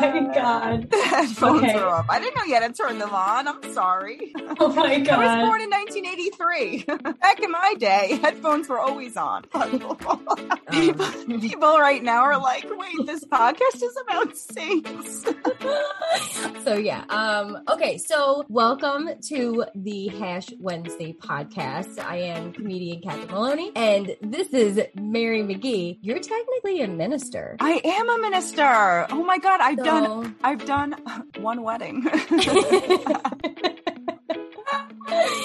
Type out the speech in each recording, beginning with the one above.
my god. Headphones Okay. are off. I didn't know you had to turn them on. I'm sorry. Oh my god. I was born in 1983. Back in my day, headphones were always on. people, Um, people right now are like, wait, this podcast is about saints. so yeah. Um, okay, so welcome to the Hash Wednesday podcast. I am comedian Catherine Maloney, and this is Mary McGee. You're technically a minister. I am a minister. Oh my god, I've done oh. I've done one wedding.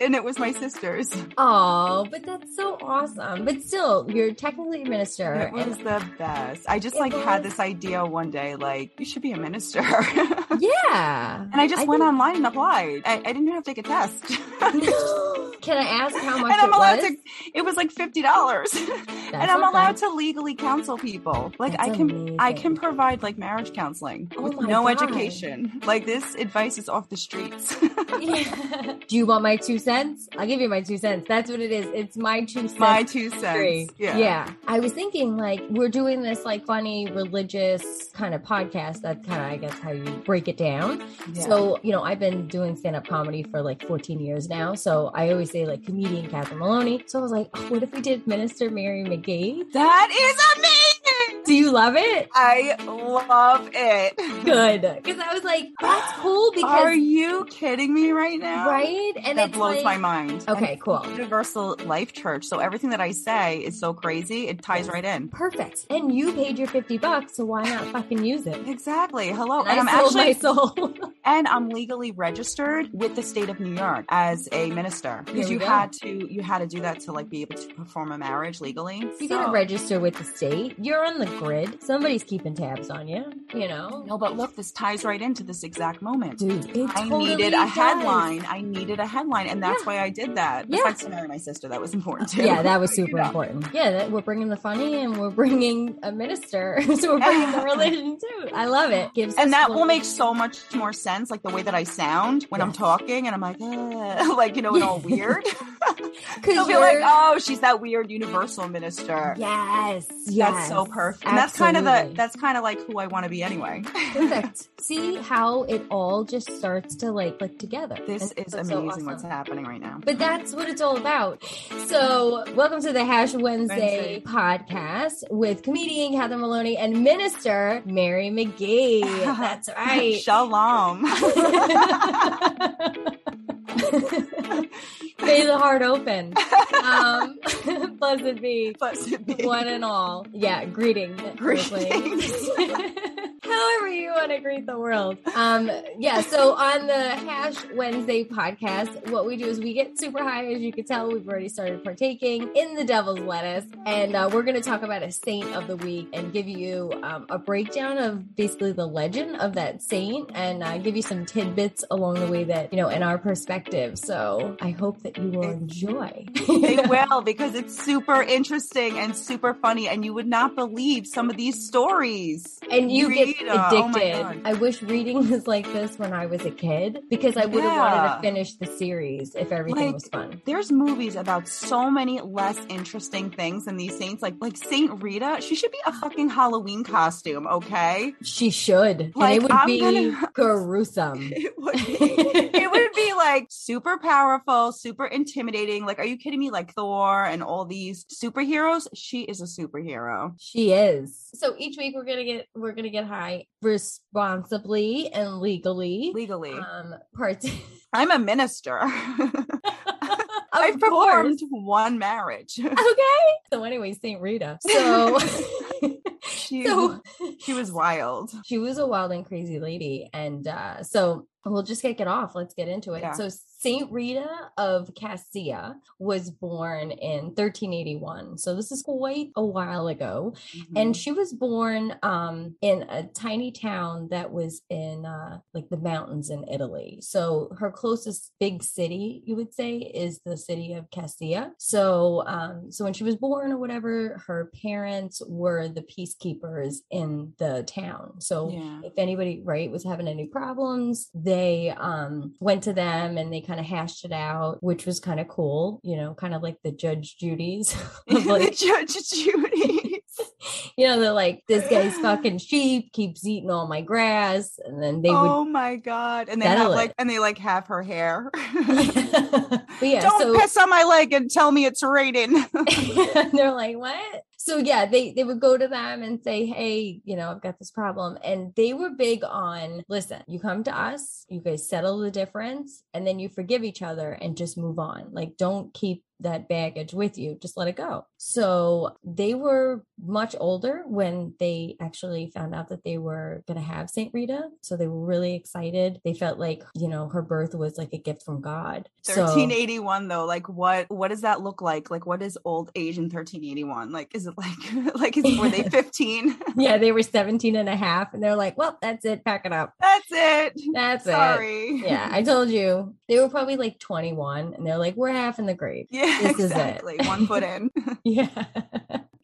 and it was was my mm-hmm. sister's. Oh, but that's so awesome. But still, you're technically a minister. It was the best. I just like had this idea one day, like you should be a minister, yeah. and I just I went think- online and applied. I, I didn't even have to take a test, Can I ask how much And I'm it allowed was? to. It was like fifty dollars, and I'm okay. allowed to legally counsel people. Like That's I can, I can provide like marriage counseling Oh with no God. education. Like this advice is off the streets. Yeah. Do you want my two cents? I'll give you my two cents. That's what it is. It's my two cents. my two cents. Agree. Yeah. I was thinking like we're doing this like funny religious kind of podcast. That's kind of I guess how you break it down. Yeah. So, you know, I've been doing stand up comedy for like 14 years now. So I always say like comedian Catherine Maloney. So I was like, oh, what if we did Minister Mary McGee? that is amazing. Do you love it? I love it. Good. Because I was like, that's cool because Are you kidding me right now? right? And that blows like, my mind. Okay, And cool. Universal Life Church. So everything that I say is so crazy. It ties right in. Perfect. And you paid your 50 bucks, so why not fucking use it? Exactly. Hello. And, And, I I'm sold actually my soul. and I'm legally registered with the state of New York as a minister because you go. had to you had to do that to like be able to perform a marriage legally. You So- gotta register with the state. You're on the grid. Somebody's keeping tabs on you, you know? No, but look, this ties right into this exact moment. Dude, I totally needed a does. headline. I needed a headline, and that's Yeah. why I did that. Yeah. Besides to marry my sister, that was important too. Yeah, that was You super know. important. Yeah, that, we're bringing the funny and we're bringing a minister. so we're bringing the religion too. I love it. Gives And that will make so much more sense, like the way that I sound when I'm talking, and I'm like, "Uh," like you know, and all weird. because They'll be like, "Oh, she's that weird universal minister." yes, yes, That's so perfect. And that's kind of the that's kind of like who I want to be anyway. perfect. See how it all just starts to like click together. This It's is so amazing what's awesome. happening right now. But that's what it's all about. So, welcome to the Hash Wednesday, Wednesday. podcast with comedian Heather Maloney and minister Mary McGee. That's right. Shalom. May the heart open. Um, blessed be Blessed be. one and all. Yeah, greetings. Greetings. However you want to greet the world. Um, yeah, so on the Hash Wednesday podcast, what we do is we get super high. As you can tell, we've already started partaking in the devil's lettuce. And uh, we're going to talk about a saint of the week and give you um, a breakdown of basically the legend of that saint and uh, give you some tidbits along the way that, you know, in our perspective. So I hope that you will enjoy. They will because it's super interesting and super funny, and you would not believe some of these stories. And you get Rita, oh my addicted. God. I wish reading was like this when I was a kid because I would have wanted to finish the series if everything Like, was fun. There's movies about so many less interesting things than these saints. Like like Saint Rita, she should be a fucking Halloween costume, okay? She should. Like, and it would I'm be gonna- gruesome. It would be. it would be like super powerful, super intimidating. Like, are you kidding me? Like Thor and all these superheroes. She is a superhero. She is. So each week we're gonna get we're gonna get high responsibly and legally. Legally, Um part I'm a minister. I've Of performed course. one marriage. Okay. So anyway, Saint Rita. So she, so she was wild. she was a wild and crazy lady and uh so we'll just kick it off let's get into it Yeah. so saint rita of Cascia was born in 1381 so this is quite a while ago Mm-hmm. and she was born um in a tiny town that was in uh like the mountains in italy so her closest big city you would say is the city of Cascia so um so when she was born or whatever her parents were the peacekeepers in the town so yeah. if anybody right was having any problems they um went to them and they kind of hashed it out, which was kind of cool, you know, kind of like the Judge Judy's. like, Judge Judy. you know, they're like, this guy's fucking sheep, keeps eating all my grass. And then they would oh my god. And they have Settle like and they like have her hair. would yeah, Don't so piss on my leg and tell me it's raining. they're like, what? So yeah, they they would go to them and say, hey, you know, I've got this problem, and they were big on, listen, you come to us, you guys settle the difference, and then you forgive each other and just move on. Like, don't keep that baggage with you just let it go. So they were much older when they actually found out that they were going to have saint rita so they were really excited. They felt like you know her birth was like a gift from god. So 1381 though like what what does that look like? Like what is old age in 1381 like is it like like is, were they 15 yeah they were 17 and a half and they're like well that's it pack it up. That's it. That's it. Sorry. Yeah i told you. They were probably like 21 and they're like we're half in the grave. Yeah This is it. exactly one foot in yeah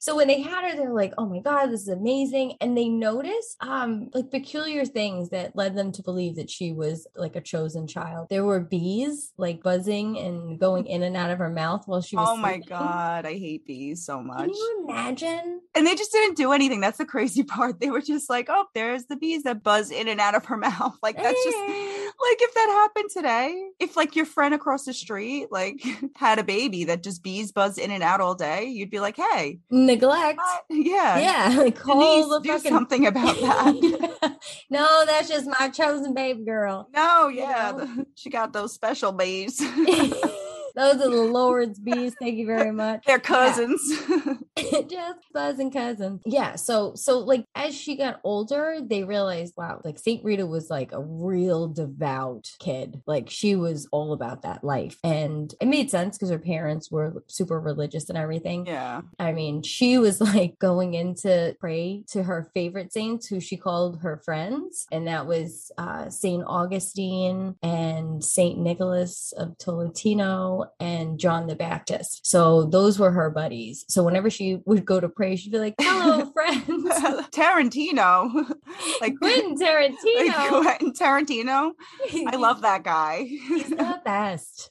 so when they had her they're like oh my god this is amazing. And they noticed um like peculiar things that led them to believe that she was like a chosen child. There were bees like buzzing and going in and out of her mouth while she was oh my sleeping. god i hate bees so much can you imagine? And they just didn't do anything. That's the crazy part. They were just like oh there's the bees that buzz in and out of her mouth. Like that's just like if that happened today if like your friend across the street like had a baby that just bees buzz in and out all day you'd be like hey neglect what? yeah yeah like call Denise, the do fucking something about that no that's just my chosen baby girl no You yeah know? she got those special bees those are the lord's bees thank you very much they're cousins just buzz and cousins. Yeah. So so like as she got older, they realized, wow, like Saint Rita was like a real devout kid. Like she was all about that life. And it made sense because her parents were super religious and everything. yeah I mean, she was like going in to pray to her favorite saints who she called her friends. And that was uh, Saint Augustine and Saint Nicholas of Tolentino and John the Baptist. So those were her buddies. So whenever she would go to pray, she'd be like, hello, friends. tarantino like Quentin like Tarantino. Quentin Tarantino. I love that guy. He's the best.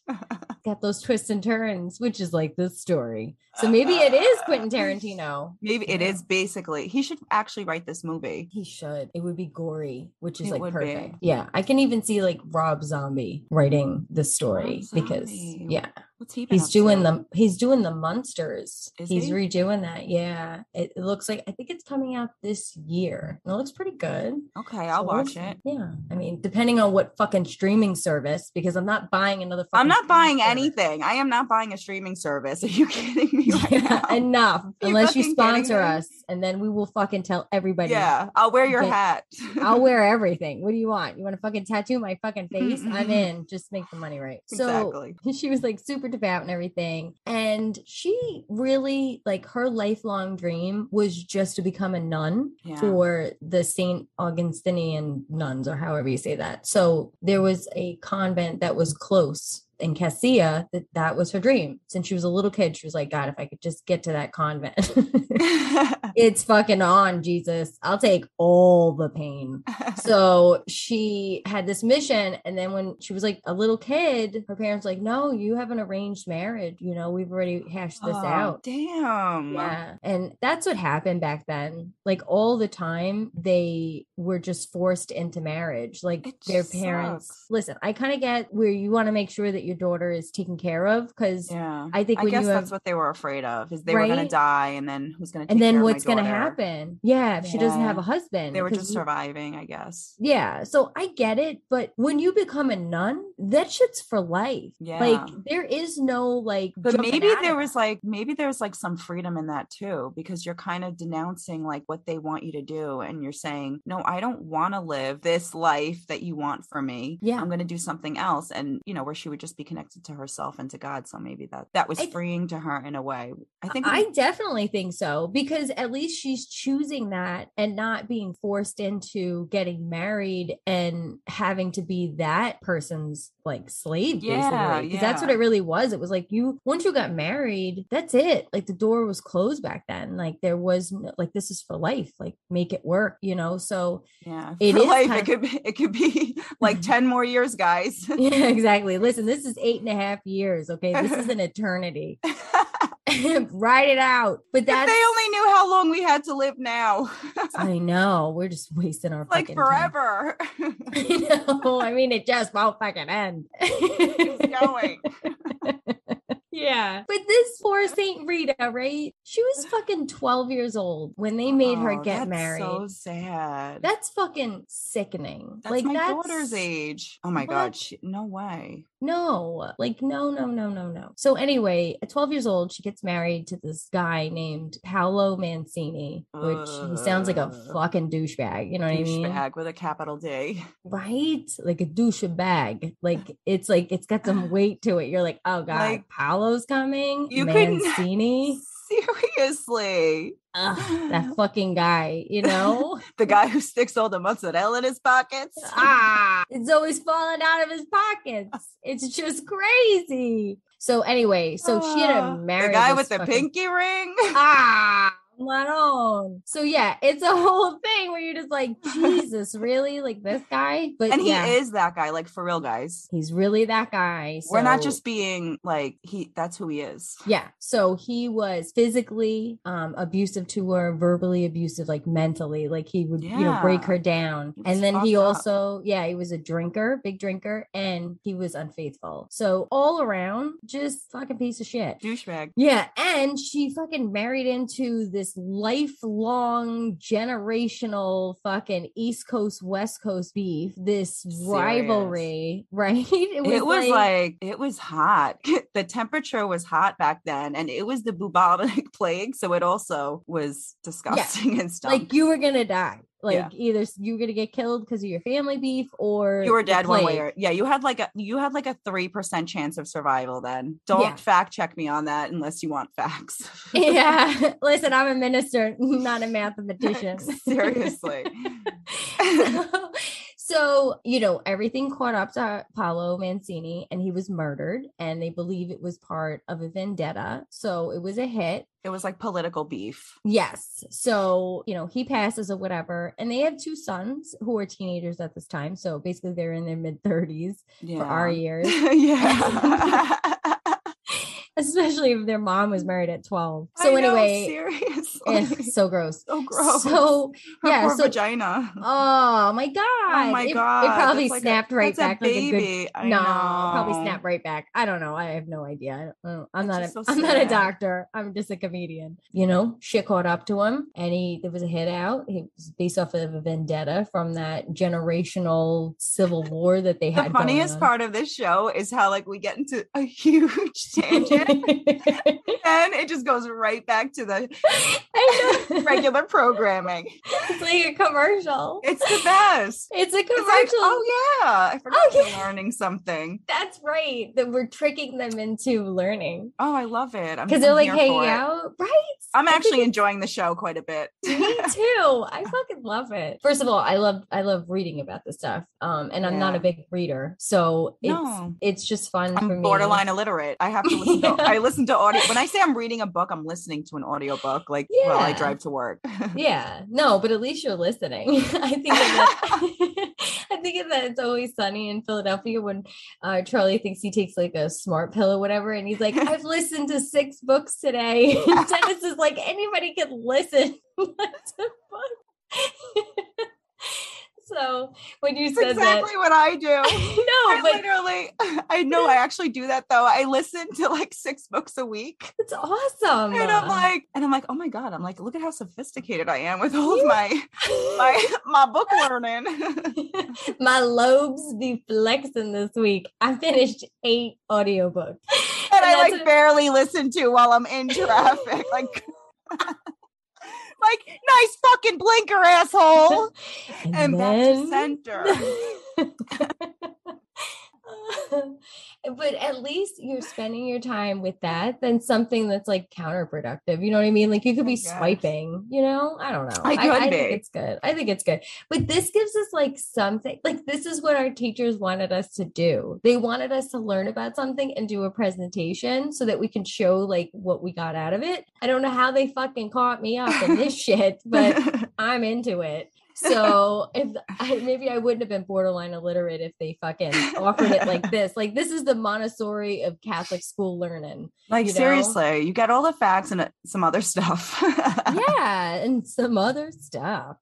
Got those twists and turns, which is like this story. So maybe it is Quentin Tarantino. Maybe it is basically. He should actually write this movie. He should. It would be gory, which is It like would be. perfect. Yeah, I can even see like Rob Zombie writing the story because yeah, What's he he's doing to? the he's doing the monsters. Is he's he? redoing that. Yeah, it, it looks like I think it's coming out this year. It looks pretty good. Okay, I'll So watch it. Yeah, I mean, depending on what fucking streaming service, because I'm not buying another. I'm not buying service. anything. I am not buying a streaming service. Are you kidding me right Yeah, now? enough. you Unless you sponsor us, and then we will fucking tell everybody. yeah, I'll wear your Okay. hat. I'll wear everything. What do you want? You want to fucking tattoo my fucking face? I'm in. Just make the money right. So Exactly. she was like super devout and everything. And she really, like, her lifelong dream was just to become a nun Yeah. for the St. Augustinian nuns, or however you say that. So there was a convent that was close in Cascia that that was her dream. Since she was a little kid, she was like, God, if I could just get to that convent. it's fucking on, Jesus. I'll take all the pain. So she had this mission. And then when she was like a little kid, her parents were like, no, you have an arranged marriage. You know, we've already hashed this Oh, out. Damn. Yeah. And that's what happened back then. Like all the time, they were just forced into marriage. Like It their parents. sucks. Listen, I kind of get where you want to make sure that your daughter is taken care of because Yeah. I think I guess that's have what they were afraid of is they were gonna die and then who's gonna take and then what's going to happen? Yeah, if she doesn't have a husband. They were just surviving, I guess. Yeah, so I get it, but when you become a nun, that shit's for life. Yeah, Like there is no like. But maybe there was like maybe there's like some freedom in that too because you're kind of denouncing like what they want you to do and you're saying no I don't want to live this life that you want for me Yeah. I'm going to do something else and you know where she would just be connected to herself and to God so maybe that that was I- freeing to her in a way I think I definitely think so because at least she's choosing that and not being forced into getting married and having to be that person's like slave Yeah, basically. 'Cause that's what it really was. It was like you once you got married, that's it. Like the door was closed back then. Like there was no, like this is for life. Like make it work, you know. So Yeah. It For is life, kind it could be it could be like 10 more years, guys. yeah, exactly. Listen, this is eight and a half years. Okay, this is an eternity. Write it out. But If that's they only knew how long we had to live now. I know we're just wasting our like fucking time. forever. I know. I mean, it just won't fucking end. Keeps going. Yeah. But this poor Saint Rita, right? She was fucking 12 years old when they made her Oh, get that's married. So sad. that's fucking sickening. That's like my that's daughter's age. Oh my god, she, no way. No, like no, no, no, no, no. So anyway, at 12 years old, she gets married to this guy named Paolo Mancini, which he sounds like a fucking douchebag. You know what I mean? Douchebag with a capital D. Right? Like a douchebag. Like it's like it's got some weight to it. You're like, oh god, Like, Paolo's coming. you couldn't- Mancini. Seriously. Ugh, that fucking guy, you know? The guy who sticks all the mozzarella in his pockets. ah, it's always falling out of his pockets. It's just crazy. So anyway, so she had Ah, to marry the guy with the pinky ring. Ah, Manon. So yeah, it's a whole thing where you're just like, Jesus, really? Like this guy? But and he yeah, is that guy, like for real, guys. he's really that guy. We're not just being like he. That's who he is. Yeah. So he was physically um abusive to her, verbally abusive, like mentally. Like he would, you know, break her down. And then he up. also, yeah, he was a drinker, big drinker, and he was unfaithful. So all around, just fucking piece of shit. Douchebag. Yeah, and she fucking married into this lifelong generational fucking East Coast West Coast beef, this rivalry, right? It was, like, it was hot. the temperature was hot back then, and it was the bubonic plague, so it also was disgusting and stuff. like you were gonna die. Like Yeah. either you're gonna get killed because of your family beef or you were dead one way or yeah. You had like a you had like a three percent chance of survival. Then don't Yeah. fact check me on that unless you want facts. yeah. Listen, I'm a minister, not a mathematician. Seriously. so, you know, everything caught up to Paolo Mancini and he was murdered, and they believe it was part of a vendetta. So it was a hit. It was like political beef. Yes. So, you know, he passes or whatever. And they have two sons who are teenagers at this time. So basically, they're in their mid 30s Yeah. for our years. yeah. especially if their mom was married at 12. I So know, anyway, seriously. eh, so gross. so gross. So Her yeah, so vagina. oh my god. Oh my It- god. It, probably that's like a- snapped right that's a back like a good. I no, probably know. snapped right back. I don't know. I have no idea. I I'm not a, so I'm not a doctor. I'm just a comedian. You know, shit caught up to him and he there was a hit out. He was based off of a vendetta from that generational civil war that they The had. The funniest part of this show is how like we get into a huge tangent. and it just goes right back to the regular programming. It's like a commercial. It's the best. It's a It's commercial. like, oh yeah, I forgot Oh, we're yeah. learning something. That's right. That we're tricking them into learning Oh, I love it. Because they're like hanging out, right? I'm I actually enjoying the show quite a bit. Me too. I fucking love it. First of all, I love I love reading about this stuff. Um, and I'm not a big reader, so it's No. it's just fun for I'm me. borderline illiterate. I have to listen to Yeah. I listen to audio. When I say I'm reading a book, I'm listening to an audiobook like while I drive to work. Yeah, no, but at least you're listening. I think that, I think that it's always sunny in Philadelphia when uh, Charlie thinks he takes like a smart pill or whatever, and he's like, "I've listened to six books today." And Dennis is like, "Anybody can listen to books." So when you said exactly what I do. that, I no, but literally, I know I actually do that though. I listen to like six books a week, it's awesome. and I'm like, and I'm like, oh my god, I'm like, look at how sophisticated I am with all of my my my book learning. my lobes be flexing this week. I finished eight audiobooks. and I like a- barely listen to while I'm in traffic. Like, like nice fucking blinker, asshole. And back to center. but at least you're spending your time with that than something that's like counterproductive. You know what I mean? Like you could be swiping, you know? I don't know. I could I, be. think it's good. I think it's good. But this gives us like something like this is what our teachers wanted us to do. They wanted us to learn about something and do a presentation so that we can show like what we got out of it. I don't know how they fucking caught me up in this shit, but I'm into it. So if I, maybe I wouldn't have been borderline illiterate if they fucking offered it like this. Like this is the Montessori of Catholic school learning. like you know? seriously, you get all the facts and uh, some other stuff. yeah, and some other stuff.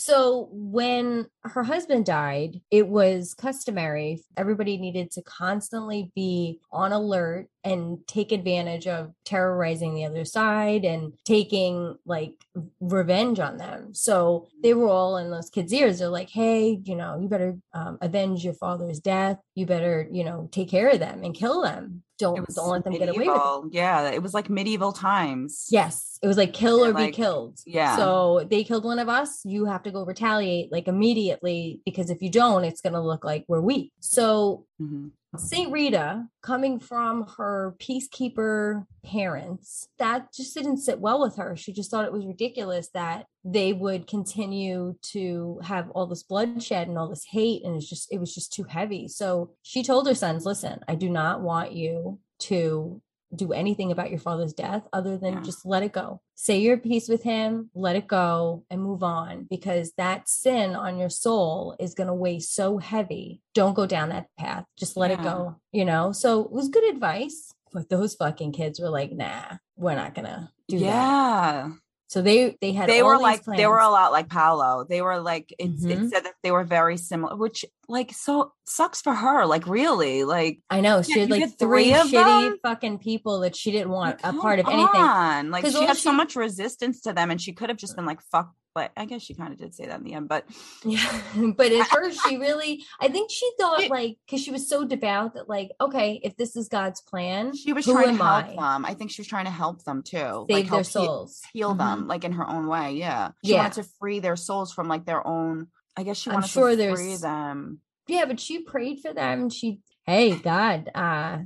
So when her husband died, it was customary. Everybody needed to constantly be on alert and take advantage of terrorizing the other side and taking like revenge on them. So they were all in those kids' ears. They're like, hey, you know, you better um, avenge your father's death. You better, you know, take care of them and kill them. Don't, It was don't let them get away with it. Yeah, it was like medieval times. Yes, it was like kill or like, be killed. yeah. So they killed one of us, you have to go retaliate like immediately because if you don't, it's going to look like we're weak. So Mhm. Saint Rita, coming from her peacekeeper parents, that just didn't sit well with her. She just thought it was ridiculous that they would continue to have all this bloodshed and all this hate. And it's just, it was just too heavy. So she told her sons, listen, I do not want you to do anything about your father's death other than Yeah. just let it go. Say your peace with him, let it go, and move on because that sin on your soul is going to weigh so heavy. Don't go down that path. Just let it go, you know? So it was good advice. But those fucking kids were like, nah, we're not going to do that. yeah. So they they had they were like they were a lot like Paolo. They were like it's Mhm. it said that they were very similar, which like so sucks for her. Like really, like I know she Yeah, had like three three shitty them? fucking people that she didn't want a part of anything. Like she had so much resistance to them, and she could have just been like fuck. But I guess she kind of did say that in the end. But Yeah, but at first she really, I think she thought like, because she was so devout that like, okay, if this is God's plan, she was trying to help I? them. I think she was trying to help them too, Save like their help he- souls, heal Mhm. them, like in her own way. Yeah, she Yeah. wanted to free their souls from like their own. I guess she I'm sure to there's- free them. Yeah, but she prayed for them. She, hey, God, uh,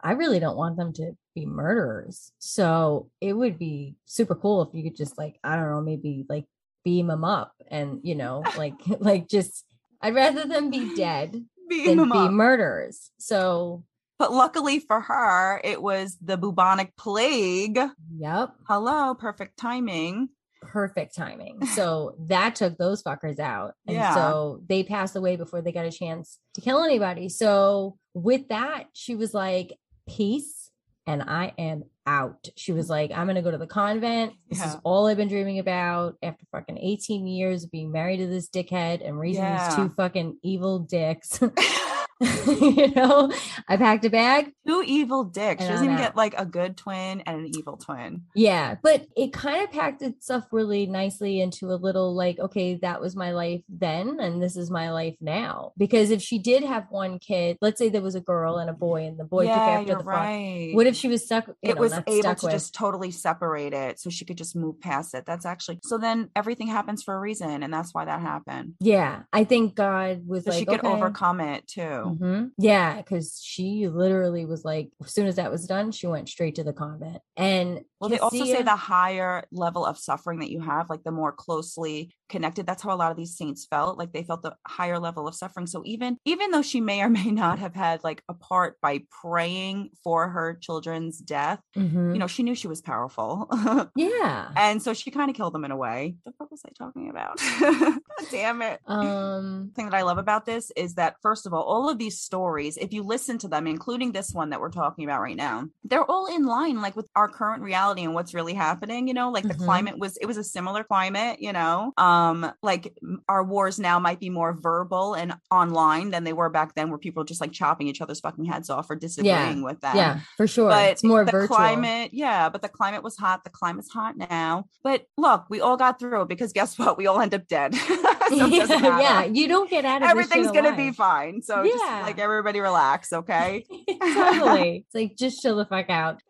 I really don't want them to be murderers. So it would be super cool if you could just like, I don't know, maybe like beam them up and you know, like, like just. I'd rather them be dead Beam than them be up. murderers. So, But luckily for her, it was the bubonic plague. yep. Hello, perfect timing. perfect timing. So that took those fuckers out. And Yeah. so they passed away before they got a chance to kill anybody. So with that, she was like, peace. And I am out. She was like, I'm going to go to the convent. This is all I've been dreaming about after fucking 18 years of being married to this dickhead and raising Yeah. these two fucking evil dicks. you know, I packed a bag. Two evil dicks. She doesn't even out. get like a good twin and an evil twin. Yeah, but it kind of packed itself really nicely into a little like, okay, that was my life then, and this is my life now. Because if she did have one kid, let's say there was a girl and a boy, and the boy took yeah, after you're the right. What if she was stuck? it know, was able to with- just totally separate it so she could just move past it. That's actually so then everything happens for a reason, and that's why that happened. Yeah, I think God was So like, she could okay. overcome it too. Mhm. Yeah, because she literally was like, as soon as that was done, she went straight to the convent. And Well, they also say the higher level of suffering that you have, like the more closely connected. That's how a lot of these saints felt. Like they felt the higher level of suffering. So even even though she may or may not have had like a part by praying for her children's death, Mhm. you know, she knew she was powerful. yeah. and so she kind of killed them in a way. What the fuck was I talking about? God damn it. Um. thing that I love about this is that first of all, all of these stories, if you listen to them, including this one that we're talking about right now, they're all in line like with our current reality and what's really happening. You know, like the Mhm. climate was it was a similar climate. You know, um, Um, like our wars now might be more verbal and online than they were back then, where people were just like chopping each other's fucking heads off or disagreeing with that Yeah, for sure. But it's more the virtual. climate, yeah, but the climate was hot. The climate's hot now. But look, we all got through it because guess what? We all end up dead. So doesn't yeah, you don't get out of everything's gonna be fine. So just Yeah. like everybody relax, okay? totally. It's like just chill the fuck out.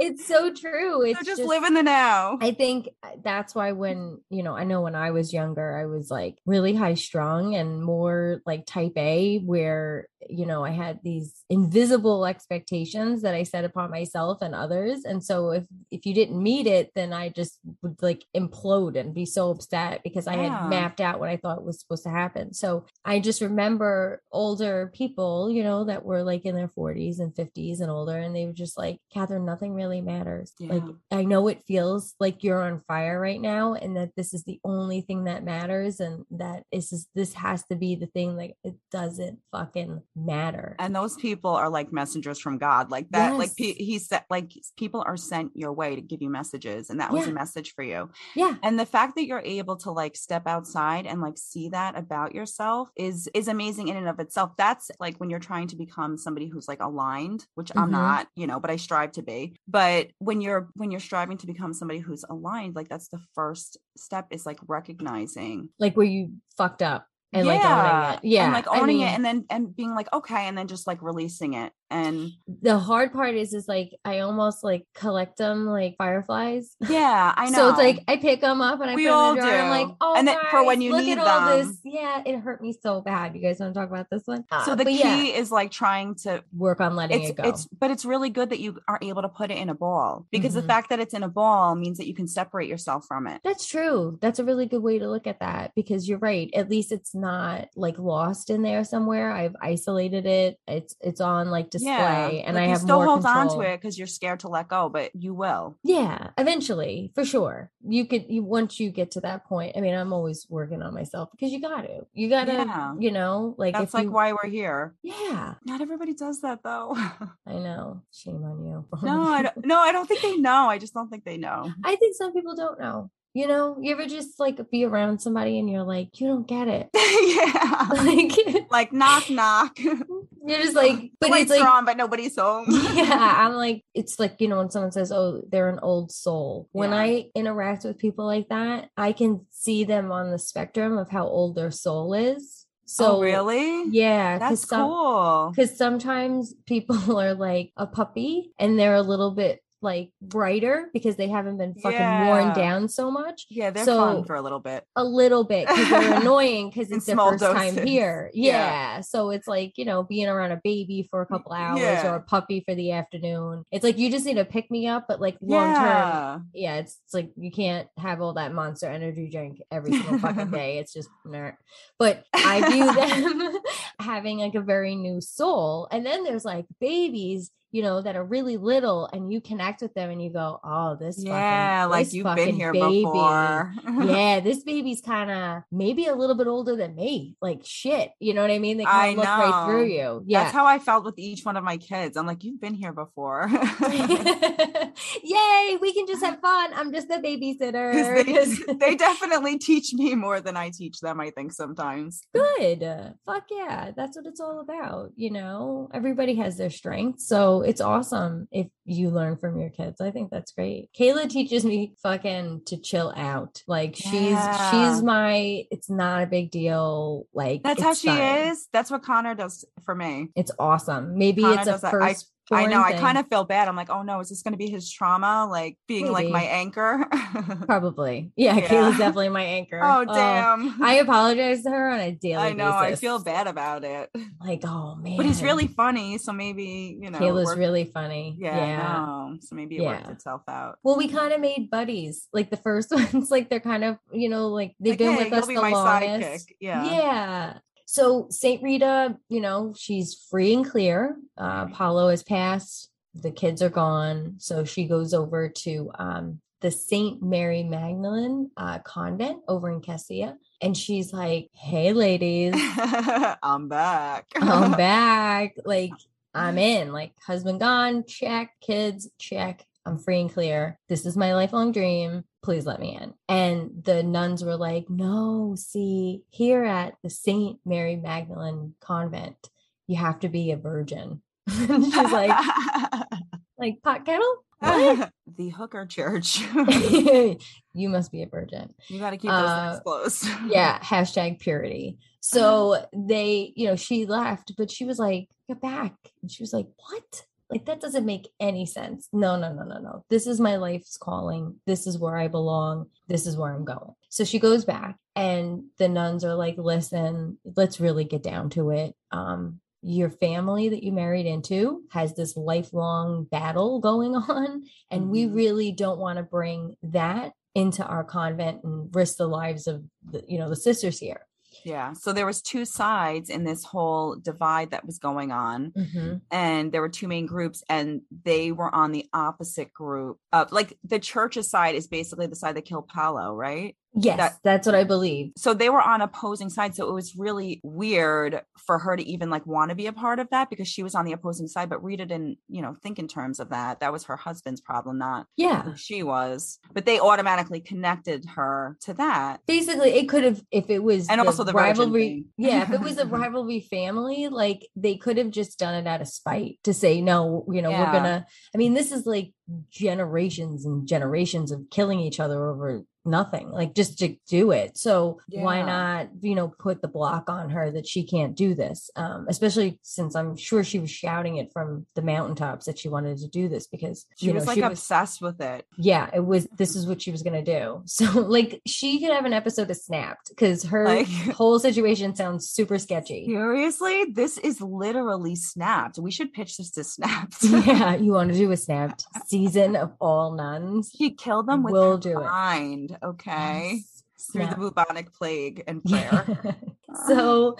It's so true. It's so just, live in the now. I think uh, that's why when, you know, I know when I was younger, I was like really high strung and more like type A, where you know, I had these invisible expectations that I set upon myself and others. And so if if you didn't meet it, then I just would like implode and be so upset because I had mapped out what I thought was supposed to happen. So I just remember older people, you know, that were like in their 40s and 50s and older, and they were just like, Catherine, nothing really matters. Like, I know it feels like you're on fire right now, and that this is the only thing that matters, and that this is this has to be the thing. Like, it doesn't fucking matter. and those people are like messengers from God, like that. Like pe- he said, like people are sent your way to give you messages, and that was a message for you. yeah. And the fact that you're able to like step outside and like see that about yourself is is amazing in and of itself. That's like when you're trying to become somebody who's like aligned, which I'm Mhm. not, you know, but I strive to be. But when you're when you're striving to become somebody who's aligned, like that's the first step is like recognizing Like, where you fucked up and like owning it. Yeah. and like I owning mean- it and then and being like okay and then just like releasing it and the hard part is is like I almost like collect them like fireflies. yeah i know So it's like I pick them up and I We put them all in the jar. And I'm like, oh, And then for when you look need at all them. this. Yeah, it hurt me so bad. You guys want to talk about this one? so Uh, the key yeah, is like trying to work on letting it's it go. it's but it's really good that you are able to put it in a ball because Mhm. the fact that it's in a ball means that you can separate yourself from it That's true. That's a really good way to look at that because you're right. At least it's not like lost in there somewhere. I've isolated it. It's it's on like display, and like, I have still hold control. on to it because you're scared to let go but you will Yeah, eventually, for sure. You could you once you get to that point. I mean, I'm always working on myself because you got to. You got to, Yeah. you know, like that's like you, why we're here Yeah, not everybody does that though I know. Shame on you. no i don't no i don't think they know i just don't think they know I think some people don't know. You know, you ever just like be around somebody and you're like, you don't get it. yeah Like like knock knock you're just like, but Lights it's like on but nobody's home yeah, I'm like, it's like, you know, when someone says, oh, they're an old soul. When Yeah. I interact with people like that, I can see them on the spectrum of how old their soul is. So oh really Yeah, that's some, cool because sometimes people are like a puppy and they're a little bit like brighter because they haven't been fucking worn down so much. yeah they're so- fun for a little bit A little bit because they're annoying because it's their first time here. Yeah. Yeah. So it's like, you know, being around a baby for a couple hours Yeah. or a puppy for the afternoon. It's like you just need to pick me up, but like long term, yeah yeah, it's, it's like you can't have all that monster energy drink every single fucking day. It's just nerd. But I view them having like a very new soul. And then there's like babies, you know, that are really little and you connect with them and you go, Oh, this yeah fucking, like this you've been here baby. before yeah, this baby's kind of maybe a little bit older than me. Like shit. You know what I mean? They kind of look right through you. Yeah. That's how I felt with each one of my kids. I'm like, you've been here before. Yay, we can just have fun. I'm just a babysitter. they, they definitely teach me more than I teach them, I think, sometimes. good. Fuck yeah. That's what it's all about. You know, everybody has their strengths. So it's awesome if you learn from your kids. I think that's great. Kayla teaches me fucking to chill out. Like she's Yeah. she's my it's not a big deal. Like That's how she fine. is. That's what Connor does for me. It's awesome. Maybe Connor it's a. First. I know. I kind of feel bad. I'm like, oh no, is this going to be his trauma? Like being like my anchor? probably. Yeah, Yeah. Kayla's definitely my anchor. Oh, oh, damn. I apologize to her on a daily I know. I feel bad about it. Like, oh man. But he's really funny. So maybe, you know. Kayla's worked- really funny. Yeah. Yeah. no. So maybe it worked itself out. Well, we kind of made buddies. Like the first ones, like they're kind of, you know, like they've Like, been hey, with us the longest. sidekick. Yeah. Yeah. So Saint Rita, you know, she's free and clear. Uh, Paolo has passed. The kids are gone. So she goes over to um, the Saint Mary Magdalene uh, convent over in Cascia. And she's like, hey, ladies, I'm back. I'm back. Like, I'm in. Like, husband gone, check. Kids, check. I'm free and clear. This is my lifelong dream. Please let me in. And the nuns were like, no, see, here at the St. Mary Magdalene convent, you have to be a virgin. She's like, like pot kettle? The hooker church. you must be a virgin. you got to keep those Uh, things closed. yeah hashtag purity so they you know she left but she was like get back and she was like what like that doesn't make any sense no no no no no this is my life's calling this is where i belong this is where i'm going so she goes back and the nuns are like listen let's really get down to it um your family that you married into has this lifelong battle going on. And we Mhm. really don't want to bring that into our convent and risk the lives of the, you know, the sisters here. Yeah. So there was two sides in this whole divide that was going on. Mhm. and there were two main groups and they were on the opposite group of like the church's side is basically the side that killed Paolo, right? Yes, That- that's what I believe. So they were on opposing sides. So it was really weird for her to even like want to be a part of that because she was on the opposing side. But read it in, you know, think in terms of that. That was her husband's problem, not Yeah. who she was. But they automatically connected her to that. basically it could have if it was And also the rivalry yeah if it was a rivalry family like they could have just done it out of spite to say no you know we're gonna i mean this is like generations and generations of killing each other over nothing like just to do it so why not you know put the block on her that she can't do this um especially since i'm sure she was shouting it from the mountaintops that she wanted to do this because She was know, like obsessed with it. yeah it was this is what she was gonna do so like she could have an episode of snapped because her Like- whole situation sounds super sketchy Seriously, this is literally snapped. We should pitch this to snapped. yeah you want to do a snapped season of all nuns He killed them with We'll her do it. Okay? Yes, Through the bubonic plague and prayer. Ah. So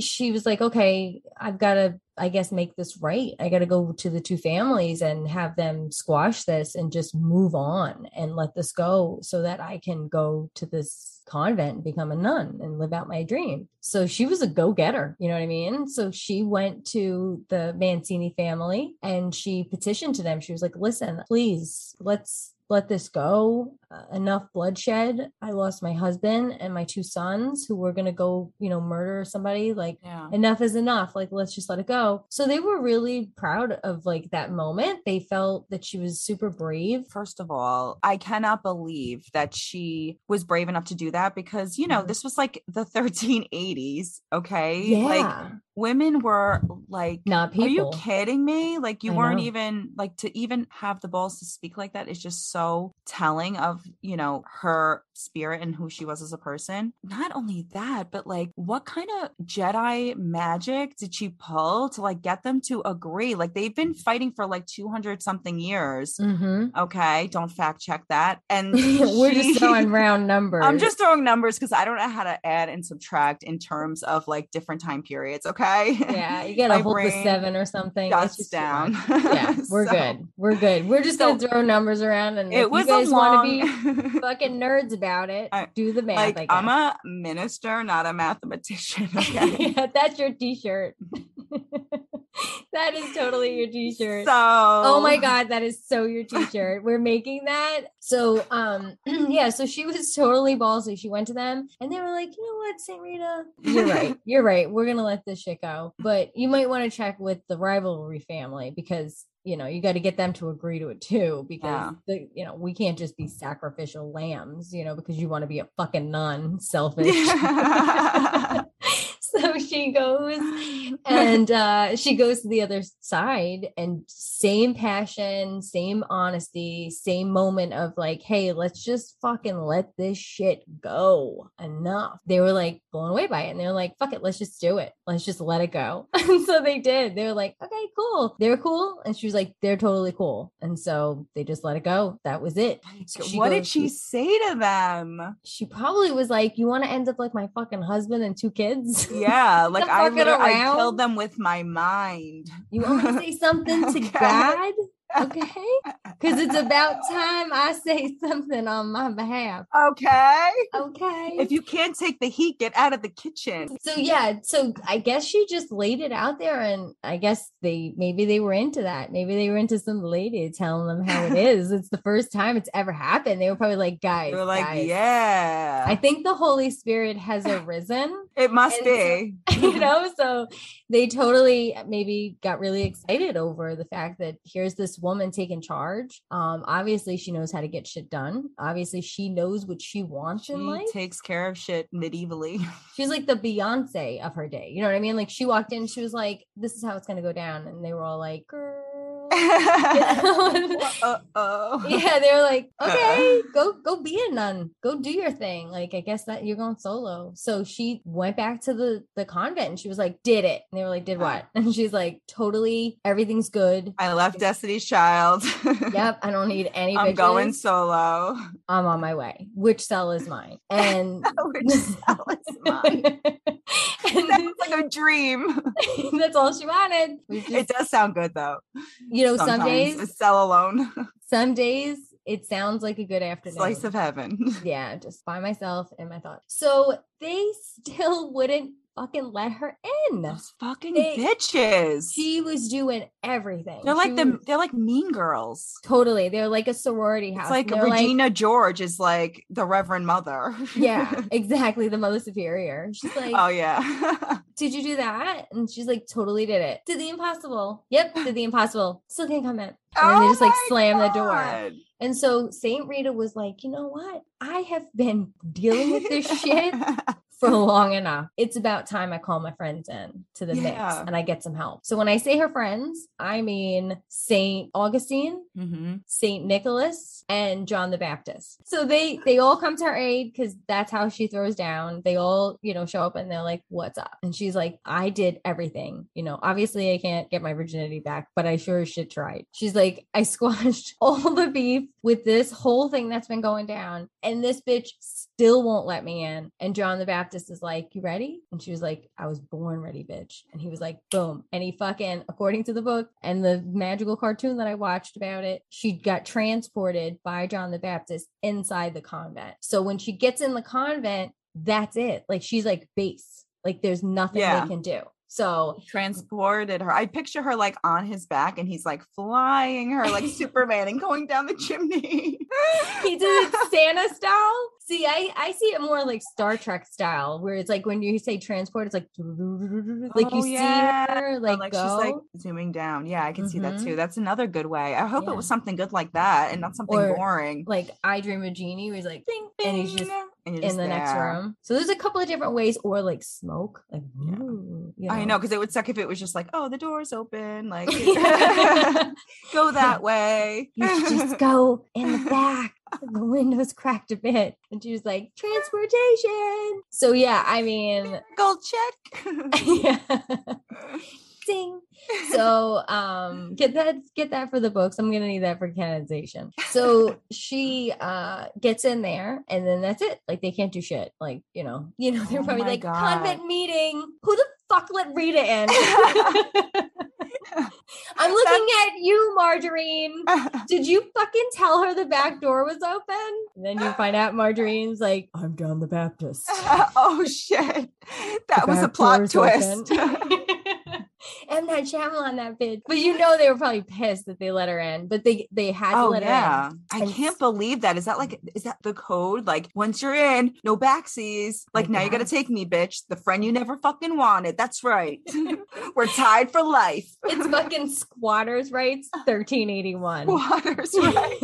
she was like okay i've got to i guess make this right i got to go to the two families and have them squash this and just move on and let this go so that i can go to this convent and become a nun and live out my dream so she was a go-getter you know what i mean so she went to the mancini family and she petitioned to them she was like listen please let's let this go. Uh, enough bloodshed. I lost my husband and my two sons who were going to go, you know, murder somebody. Like, yeah. enough is enough. Like, let's just let it go. So they were really proud of like that moment. They felt that she was super brave. First of all, I cannot believe that she was brave enough to do that because, you know, Mhm. this was like the 1380s, okay? Yeah. Like women were like Not people. Are you kidding me? Like you I weren't know. even like to even have the balls to speak like that is just so telling of, you know, her spirit and who she was as a person. Not only that, but like what kind of Jedi magic did she pull to like get them to agree? Like they've been fighting for like 200 something years. hmm Okay, don't fact check that. And We're she- just throwing round numbers. I'm just throwing numbers because I don't know how to add and subtract in terms of like different time periods. Okay. yeah, you gotta My hold the seven or something. Just down. Yeah, we're So, good. We're good. We're just gonna throw numbers around, and It was you guys a want to be fucking nerds about it, I- do the math. like. I'm a minister, not a mathematician. Okay. yeah, that's your t-shirt. that is totally your t-shirt. So Oh my god, that is so your t-shirt. We're making that. So um yeah, so she was totally ballsy. She went to them and they were like, you know what, Saint Rita? You're right. You're right. We're gonna let this shit go. But you might want to check with the rivalry family because you know you got to get them to agree to it too because Yeah. the you know we can't just be sacrificial lambs you know because you want to be a fucking nun selfish Yeah. so she goes and uh she goes to the other side and same passion same honesty same moment of like hey let's just fucking let this shit go. Enough. They were like blown away by it and they're like fuck it let's just do it. Let's just let it go. And so they did. They were like okay cool. They're cool and she was like they're totally cool. And so they just let it go. That was it. She what did she say to them? she probably was like you want to end up like my fucking husband and two kids Yeah, like I, I killed them with my mind. You want to say something to Okay. God? Okay. Because it's about time I say something on my behalf. Okay. Okay. If you can't take the heat, get out of the kitchen. so yeah, so I guess she just laid it out there and I guess they maybe they were into that. Maybe they were into some lady telling them how it is. It's the first time it's ever happened. They were probably like, guys, they're like, guys, yeah, I think the Holy Spirit has arisen. It must and be. you know so they totally maybe got really excited over the fact that here's this woman taking charge. Um obviously she knows how to get shit done. Obviously she knows what she wants She in life. takes care of shit medievally. she's like the beyonce of her day. You know what i mean? Like she walked in she was like this is how it's going to go down. And they were all like girl uh oh. yeah, they were like, okay, go go be a nun, go do your thing. Like, I guess that you're going solo. So she went back to the the convent and she was like, did it? And they were like, did what? And she's like, totally, everything's good. I left Destiny's Child. Yep, I don't need any. I'm going solo. I'm on my way. Which cell is mine? And Which cell is mine? and Sounds like a dream. that's all she wanted. just- It does sound good though. You know, some days, a cell alone, some days it sounds like a good afternoon. slice of heaven. yeah, just by myself and my thoughts. So they still wouldn't fucking let her in. Those fucking They- bitches. She was doing everything. they're like She the was- they're like mean girls. totally. They're like a sorority house. It's like Regina George is like the Reverend Mother. yeah, exactly. The mother superior. She's like, oh yeah. did you do that? And she's like, totally did it. Did the impossible. Yep, did the impossible. Still can't come in. And then they Oh just like my slam the door. And so Saint Rita was like, you know what? I have been dealing with this shit for long enough. It's about time I call my friends in to the mix and I get some help. So when I say her friends, I mean Saint Augustine, Mhm. Saint Nicholas, and John the Baptist. So they they all come to her aid because that's how she throws down. They all, you know, show up and they're like, "What's up?" And she's like, "I did everything. You know, obviously I can't get my virginity back, but I sure as shit tried." She's like, "I squashed all the beef with this whole thing that's been going down, and this bitch still won't let me in." And John the Baptist is like, "You ready?" And she was like, "I was born ready, bitch." And he was like, "Boom!" And he fucking, according to the book and the magical cartoon that I watched about it, she got transported by John the Baptist inside the convent. So when she gets in the convent, that's it. Like she's like base. Like there's nothing Yeah. they can do. So Transported her. I picture her like on his back and he's like flying her like Superman and going down the chimney. he did it Santa style. See, I I see it more like Star Trek style, where it's like when you say transport, it's like like you Oh, see yeah. her Oh, like, like go. she's like zooming down. Yeah, I can see that too. Mm-hmm. That's another good way. I hope Yeah. it was something good like that and not something Or, boring. like I Dream of Jeannie, where he's like ding, and he's just and you're in the next room. So there's a couple of different ways, or like smoke, like Yeah. you I know because it would suck if it was just like, oh, the door's open, like go that way. you should just go in the back. The window's cracked a bit. And she was like, transportation. So yeah, I mean, Gold check. yeah. Ding. So um get that get that for the books. I'm gonna need that for canonization. So she uh gets in there and then that's it. Like they can't do shit. Like, you know, you know, they're Oh probably like God. convent meeting. Who the fuck let Rita in? I'm looking at you, Margarine. Did you fucking tell her the back door was open? And then you find out Margarine's like, I'm John the Baptist. oh shit. That The was a plot twist. M Night Shyamalan, that bitch. But you know they were probably pissed that they let her in, but they they had to Oh let her yeah, in. I And can't s- believe that. Is that like is that the code? Like once you're in, no backsies. Like now you gotta take me, bitch. The friend you never fucking wanted. That's right. We're tied for life. It's fucking squatters' rights, 1381. Waters right.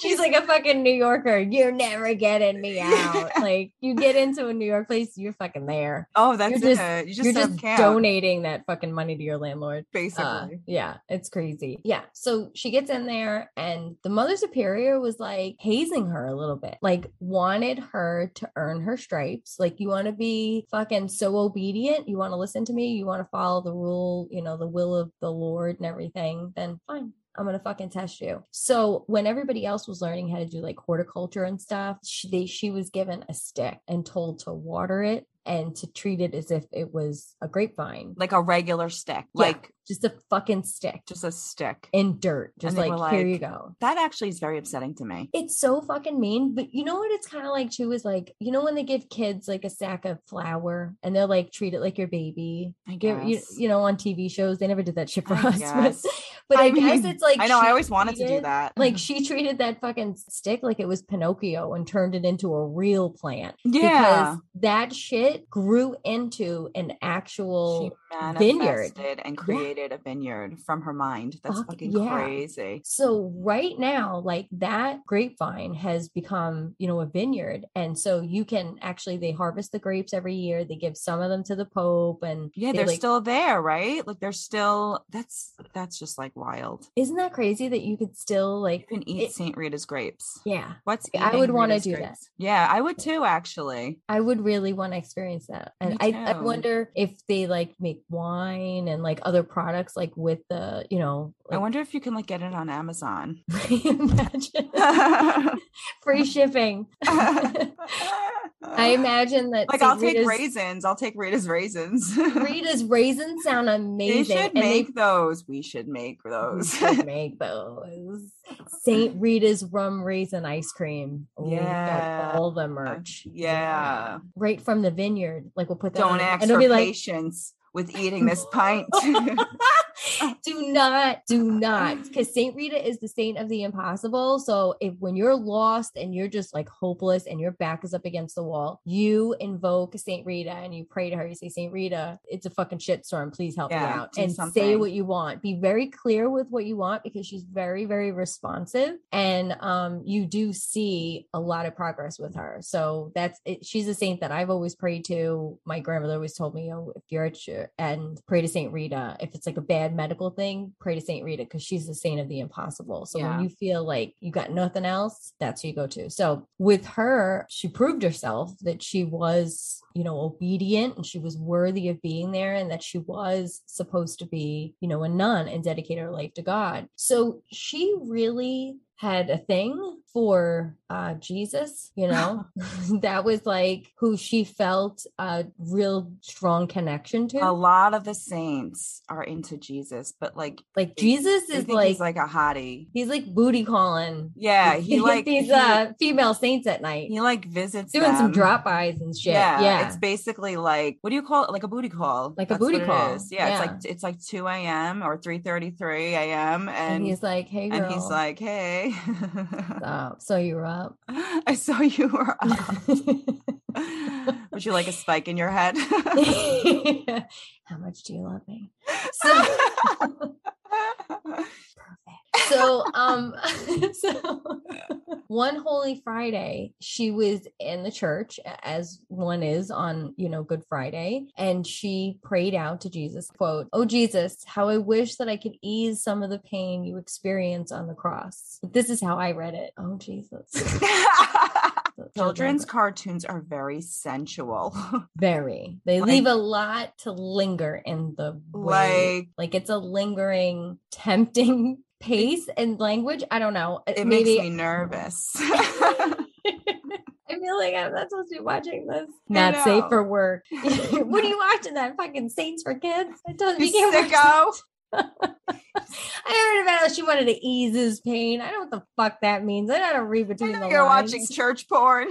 She's like a fucking New Yorker. You're never getting me out. Like you get into a New York place, you're fucking there. Oh, that's just- it. You just you're just donating that fucking money to your landlord. basically. Uh, yeah, it's crazy. Yeah. So she gets in there, and the mother superior was like hazing her a little bit, like wanted her to earn her stripes. Like, you want to be fucking so obedient, you want to listen to me, you want to follow the rule, you know, the will of the Lord and everything, then fine. I'm gonna fucking test you. So when everybody else was learning how to do like horticulture and stuff, she, they, she was given a stick and told to water it and to treat it as if it was a grapevine, like a regular stick, Yeah. like just a fucking stick just a stick. in dirt. Just they like, here you go. That actually is very upsetting to me. It's so fucking mean. But you know what it's kind of like too is like, you know, when they give kids like a sack of flour and they're like, treat it like your baby. I Give, you, you know, on TV shows, they never did that shit for I us. But, I, I guess it's like, I know. I always wanted to do that. Like she treated that fucking stick like it was Pinocchio and turned it into a real plant. yeah. Because that shit grew into an actual she vineyard. and created a vineyard from her mind. That's Fuck fucking yeah. crazy. So right now, like that grapevine has become, you know, a vineyard. And so you can actually they harvest the grapes every year. They give some of them to the Pope and Yeah, they, they're like, still there, right? Like they're still that's that's just like wild. isn't that crazy that you could still You like can eat It- Saint Rita's grapes. yeah. What's I would wanna Rita's do that. Yeah, I would too, actually. I would really want to experience that. And I, I wonder if they like make wine and like other products like with the, you know, I wonder if you can like get it on Amazon. imagine free shipping. I imagine that like St. I'll take raisins. I'll take Rita's raisins. Rita's raisins sound amazing. they should and they make those. We should make those. should make those. Saint Rita's rum raisin ice cream. Ooh, Yeah. all the uh, merch. yeah. Right from the vineyard. Like we'll put that Don't it, ask and for be like patience with eating this pint. do not, do not, because Saint Rita is the saint of the impossible. So if when you're lost and you're just like hopeless and your back is up against the wall, you invoke Saint Rita and you pray to her. You say, Saint Rita, it's a fucking shitstorm. Please help me out and say what you want. Be very clear with what you want because she's very, very responsive, and um, you do see a lot of progress with her. So that's it. She's a saint that I've always prayed to. My grandmother always told me, oh, if you're at church and pray to Saint Rita. If it's like a bad medical thing, pray to Saint Rita because she's the saint of the impossible. So Yeah. when you feel like you got nothing else, that's who you go to. So with her, she proved herself that she was, you know, obedient and she was worthy of being there and that she was supposed to be, you know, a nun and dedicate her life to God. So she really had a thing for uh Jesus, you know. that was like who she felt a real strong connection to. a lot of the saints are into Jesus, but like like Jesus is like, he's like a hottie. he's like booty calling Yeah, he like these he, uh female saints at night he like visits doing some drop bys and shit Yeah, yeah, it's basically like what do you call it? Like a booty call. Like a booty what it call, is. Yeah, it's like it's like two a.m. or three thirty three a.m. and, and he's like hey girl and he's like, hey, stop. so you're up I saw you were up. Would you like a spike in your head? how much do you love me so so um so one holy friday she was in the church as one is on you know good friday and she prayed out to jesus quote oh jesus how i wish that i could ease some of the pain you experience on the cross. This is how i read it. Oh jesus. Children's cartoons are very sensual. very. They Like- leave a lot to linger in the way. like like it's a lingering tempting pace and language i don't know it maybe makes me nervous. I feel like I'm not supposed to be watching this. Not safe for work. what are you watching? That fucking Saints for Kids? I told you, you you can't watch sicko. I heard about how she wanted to ease his pain. I don't know what the fuck that means. I gotta read I between know the you're lines. watching church porn.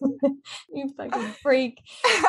you fucking freak.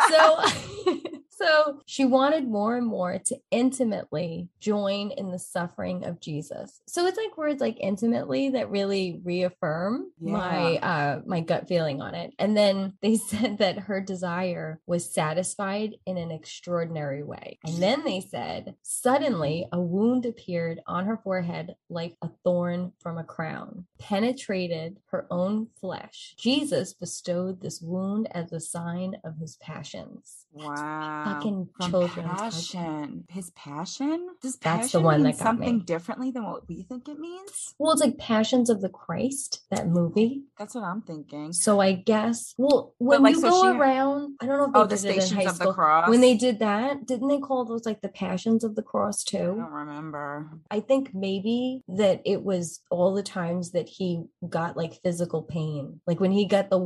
So so she wanted more and more to intimately join in the suffering of Jesus. So it's like words like intimately that really reaffirm my uh my gut feeling on it. And then they said that her desire was satisfied in an extraordinary way. And then they said suddenly a wound appeared on her forehead like a thorn from a crown, penetrated her own flesh. Jesus bestowed this wound as a sign of his passions. Wow. Fucking cartoon. passion. His passion? Does That's the one that got something me. differently than what we think it means? Well, it's like Passions of the Christ, that movie. That's what I'm thinking. So I guess, well, when like, you so go she- around, I don't know if they Oh, the did it in high of the school. cross. When they did that, didn't they call those like the Passions of the Cross too? I don't remember. I think maybe that it was all the times that he got like physical pain. Like when he got the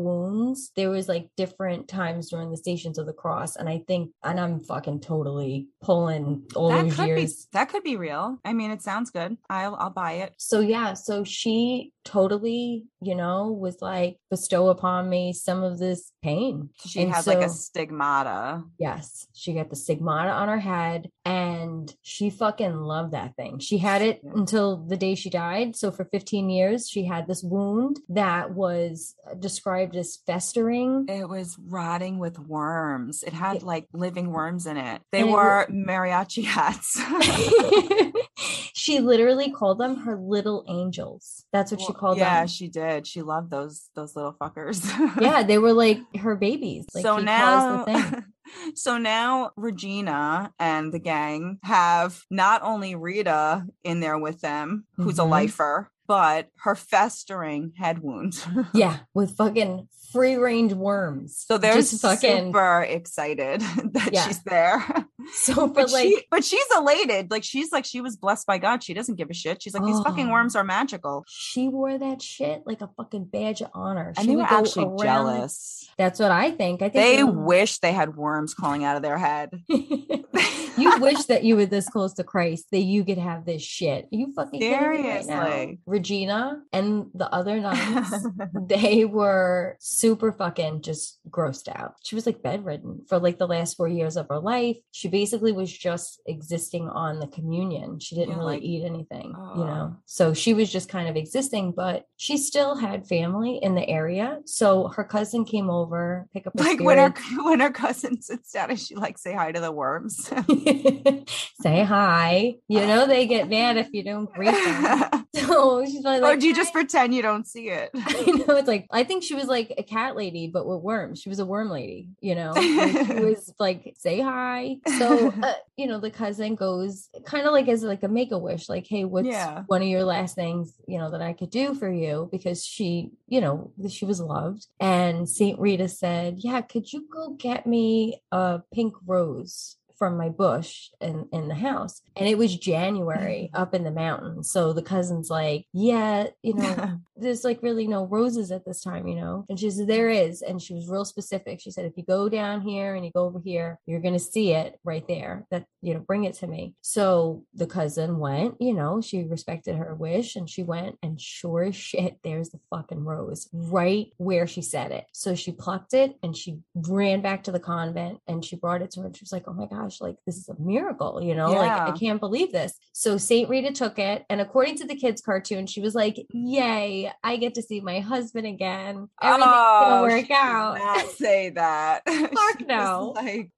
there was like different times during the stations of the cross. And I think, and I'm fucking totally pulling all that those could years. be that could be real. I mean, it sounds good. I'll I'll buy it. So yeah, so she totally, you know, was like bestow upon me some of this pain. She And had like a stigmata. Yes, she got the stigmata on her head and she fucking loved that thing. She had it until the day she died. So for 15 years, she had this wound that was uh, described as festering. It was rotting with worms. It had Yeah. like living worms in it. They And it were mariachi hats. she literally called them her little angels. That's what she Well, called yeah, them. she did. She loved those those little fuckers. Yeah, they were like her babies. Like so now the thing. so now Regina and the gang have not only Rita in there with them, who's a Mhm. lifer, but her festering head wound. Yeah, with fucking free range worms. So they're just fucking super excited that Yeah. she's there. So for But, like she, but she's elated. Like she's like she was blessed by God. She doesn't give a shit. She's like these fucking Oh. worms are magical. she wore that shit like a fucking badge of honor. And She they were actually around- jealous. That's what I think. I think They you- wish they had worms crawling out of their head. you wish that you were this close to Christ that you could have this shit. Are you fucking me right? Seriously. Regina and the other nuns, they were super fucking just grossed out. She was like bedridden for like the last four years of her life. She basically was just existing on the communion. She didn't Yeah, really like, eat anything, you oh. know? So she was just kind of existing, but she still had family in the area. So her cousin came over, pick up like when her when her cousin sits down and she like say hi to the worms. say hi. You know they get mad if you don't greet them. So she's probably or do you just pretend you don't see it? I know it's like I think she was like a cat lady, but with worms. She was a worm lady, you know. Like, she was like, say hi. So uh, you know, the cousin goes kind of like as like a make a wish, like, hey, what's Yeah. one of your last things, you know, that I could do for you? Because she, you know, she was loved. And Saint Rita said, Yeah, could you go get me a pink rose? From my bush in, in the house. And it was January up in the mountains. So the cousin's like, Yeah, you know, there's like really no roses at this time, you know? And she said, There is. And she was real specific. She said, If you go down here and you go over here, you're going to see it right there. That, you know, bring it to me. So the cousin went, you know, she respected her wish and she went and sure as shit, there's the fucking rose right where she said it. So she plucked it and she ran back to the convent and she brought it to her. And she was like, Oh my gosh, like this is a miracle, you know? Like I can't believe this. So Saint Rita took it. And according to the kids' cartoon, she was like, Yay, I get to see my husband again. Everything's gonna Oh, work she did out. Not say that. Fuck no. Like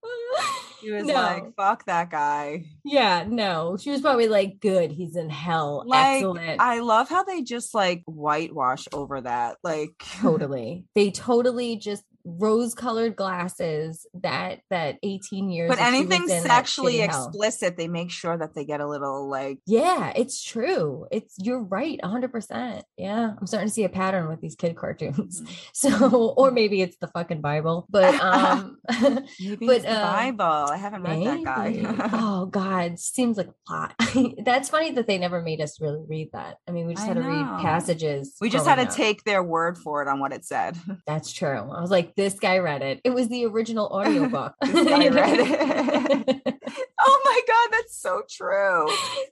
she was No. like, fuck that guy. Yeah, no. She was probably like, good, he's in hell. Like Excellent. I love how they just like whitewash over that. Like totally. They totally just rose colored glasses that that 18 years but that she was anything sexually explicit, they make sure that they get a little like Yeah, it's true. It's you're right, 100%. Yeah, I'm starting to see a pattern with these kid cartoons. So, or maybe it's the fucking Bible, but um maybe But, um, Bible. I haven't read that guy. oh god, seems like a plot. That's funny that they never made us really read that. I mean, we just I had to read passages. we just had to up. take their word for it on what it said. That's true. I was like, this guy read it. It was the original audiobook. This guy read it. oh my god, that's so true.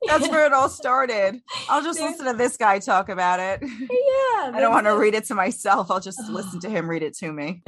That's where it all started. I'll just listen to this guy talk about it. yeah. I don't want to read it to myself. I'll just listen to him read it to me.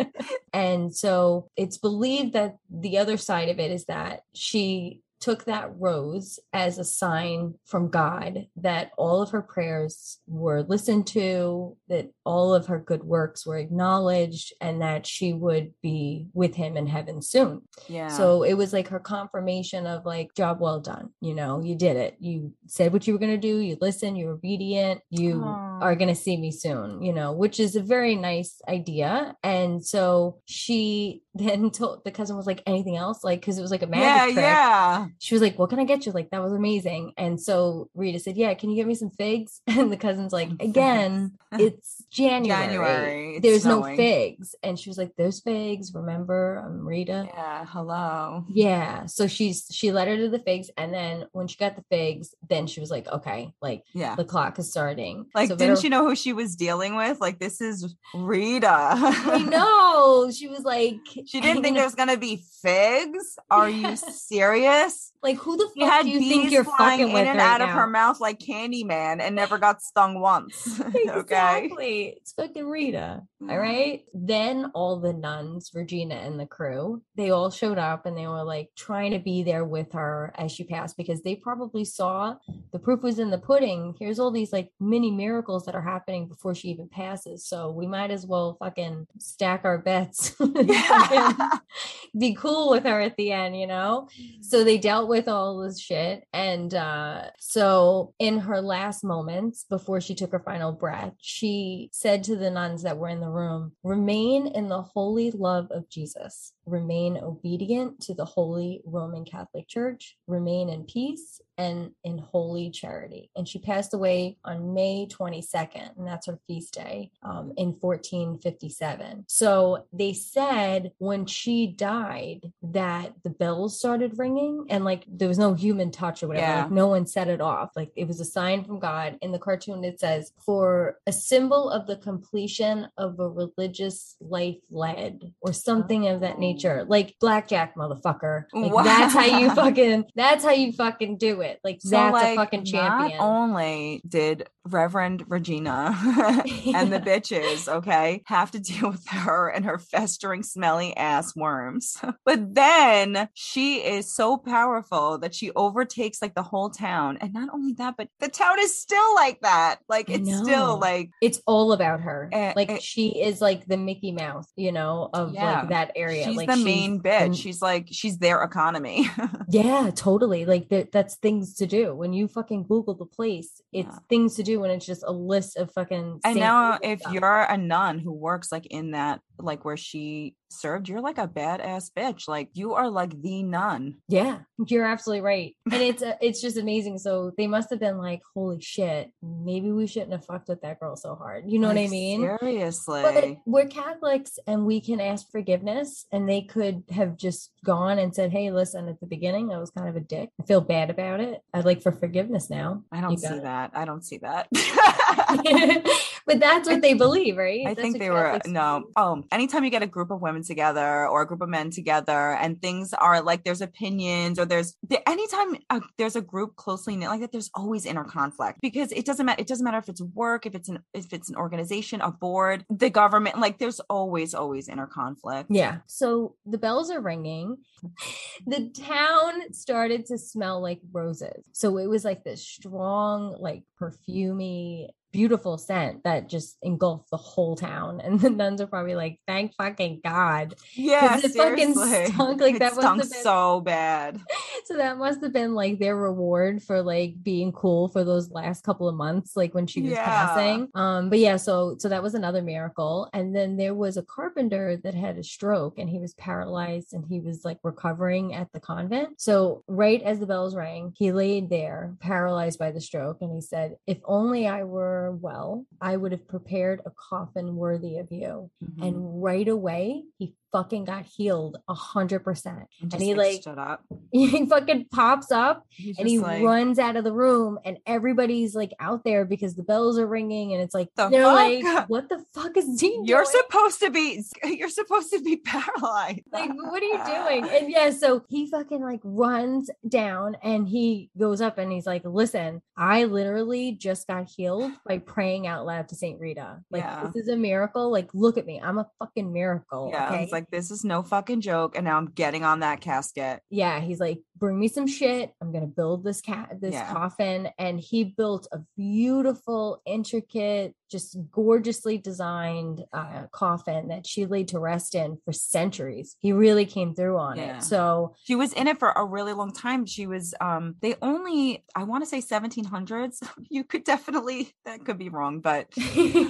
And so it's believed that the other side of it is that she took that rose as a sign from God that all of her prayers were listened to, that all of her good works were acknowledged, and that she would be with him in heaven soon. Yeah. So it was like her confirmation of like, job well done. You know, you did it. You said what you were going to do. You listened. You're obedient. You Aw. are going to see me soon, you know, which is a very nice idea. And so she then told the cousin was like, anything else? Like, cause it was like a yeah, magic trick. yeah. She was like, what can I get you? Like, that was amazing. And so Rita said, yeah, can you get me some figs? And the cousin's like, again, it's January. January, it's There's no figs. And she was like, there's figs. Remember, I'm Rita. Yeah. Hello. Yeah. So she's she led her to the figs, and then when she got the figs, then she was like, okay, like Yeah. the clock is starting. Like, So didn't better- she know who she was dealing with? Like, this is Rita. I know. She was like, She didn't think you there was gonna be figs. Are you serious? Like, who the She fuck had do you think you're flying fucking in with and right out now? of her mouth like Candyman and never got stung once. okay. Exactly. It's fucking Rita. All mm. right. Then all the nuns, Regina and the crew, they all showed up and they were like trying to be there with her as she passed because they probably saw the proof was in the pudding. Here's all these like mini miracles that are happening before she even passes. So we might as well fucking stack our bets. Yeah. be cool with her at the end, you know? So they dealt with all this shit. And uh, so in her last moments before she took her final breath, she said to the nuns that were in the room, remain in the holy love of Jesus, remain obedient to the Holy Roman Catholic Church, remain in peace and in holy charity. And she passed away on May 22nd, and that's her feast day um, in 1457. So they said when she died that the bells started ringing and like there was no human touch or whatever. Yeah. Like no one set it off. Like it was a sign from God. In the cartoon, it says, for a symbol of the completion of a religious life led or something of that nature. Like blackjack, motherfucker. Like that's how you fucking that's how you fucking do it. Like So, that's like, a fucking champion. Not only did Reverend Regina and the bitches, okay, have to deal with her and her festering, smelly ass worms, but then she is so powerful that she overtakes like the whole town. And not only that, but the town is still like that. Like it's still like it's all about her. Eh, like eh. she is like the Mickey Mouse, you know, of Yeah. like that area. she's like the main the- bitch. She's like she's their economy. Yeah, totally. Like that that's things to do. When you fucking Google the place, it's Yeah. things to do and it's just a list of fucking And now, if stuff. you're a nun who works like in that, like where she served, you're like a badass bitch. Like you are like the nun. Yeah, you're absolutely right. And it's uh, it's just amazing. So they must have been like, holy shit, maybe we shouldn't have fucked with that girl so hard. You know what I mean? Seriously. But we're Catholics and we can ask forgiveness, and they could have just gone and said, "Hey, listen, at the beginning, I was kind of a dick. I feel bad about it. I'd like for forgiveness now." I don't see it. that. I don't see that. but that's what they believe, right? I That's think they were no. Oh, anytime you get a group of women together or a group of men together, and things are like there's opinions or there's the- anytime uh, there's a group closely knit like that, there's always inner conflict because it doesn't matter. It doesn't matter if it's work, if it's an if it's an organization, a board, the government. Like there's always always inner conflict. Yeah. So the bells are ringing. The town started to smell like roses. So it was like this strong, like perfumy, beautiful scent that just engulfed the whole town. And the nuns are probably like, thank fucking God. Yeah, it fucking stunk like it that stunk been- so bad. So that must have been like their reward for like being cool for those last couple of months, like when she was Yeah. passing. Um, but yeah, so so that was another miracle. And then there was a carpenter that had a stroke and he was paralyzed and he was like recovering at the convent. So right as the bells rang, he laid there paralyzed by the stroke and he said, If only I were well, I would have prepared a coffin worthy of you. Mhm. And right away, he fucking got healed a hundred percent. And he, like, stood up. He fucking pops up He's and he like, runs out of the room and everybody's like out there because the bells are ringing and it's like The they're like what the fuck is he You're doing? supposed to be. You're supposed to be paralyzed. like what are you doing and yeah so he fucking like runs down and he goes up and he's like listen i literally just got healed by praying out loud to saint rita like Yeah. this is a miracle like look at me i'm a fucking miracle Yeah, okay like this is no fucking joke, and now I'm getting on that casket. yeah he's like bring me some shit i'm gonna build this cat this Yeah. coffin and he built a beautiful intricate just gorgeously designed uh, coffin that she laid to rest in for centuries he really came through on Yeah. it so She was in it for a really long time. She was um they only I want to say 1700s. You could definitely that could be wrong, but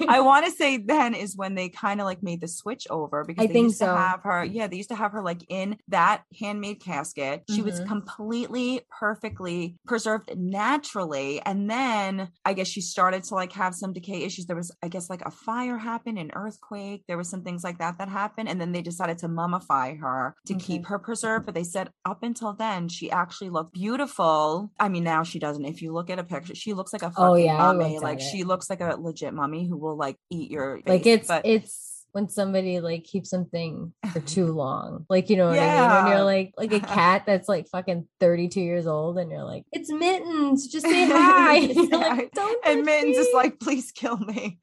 I want to say then is when they kind of like made the switch over because I they think used to have her. Yeah, they used to have her like in that handmade casket. She was Mhm. completely perfectly preserved naturally, and then I guess she started to like have some decay issues. There was I guess like a fire happened, an earthquake. There was some things like that that happened, and then they decided to mummify her to Okay. keep mm-hmm. her preserved. But they said up until then she actually looked beautiful. I mean now she doesn't. If you look at a picture, she looks like a oh, fucking Oh, yeah, mummy. Like she looks like a legit mummy who will like eat your like it's but it's when somebody like keeps something for too long. Like, you know what I mean? When Yeah. you're like like a cat that's like fucking 32 years old and you're like, it's mittens, just say hi. Yeah. like, don't And Mittens is like, please kill me.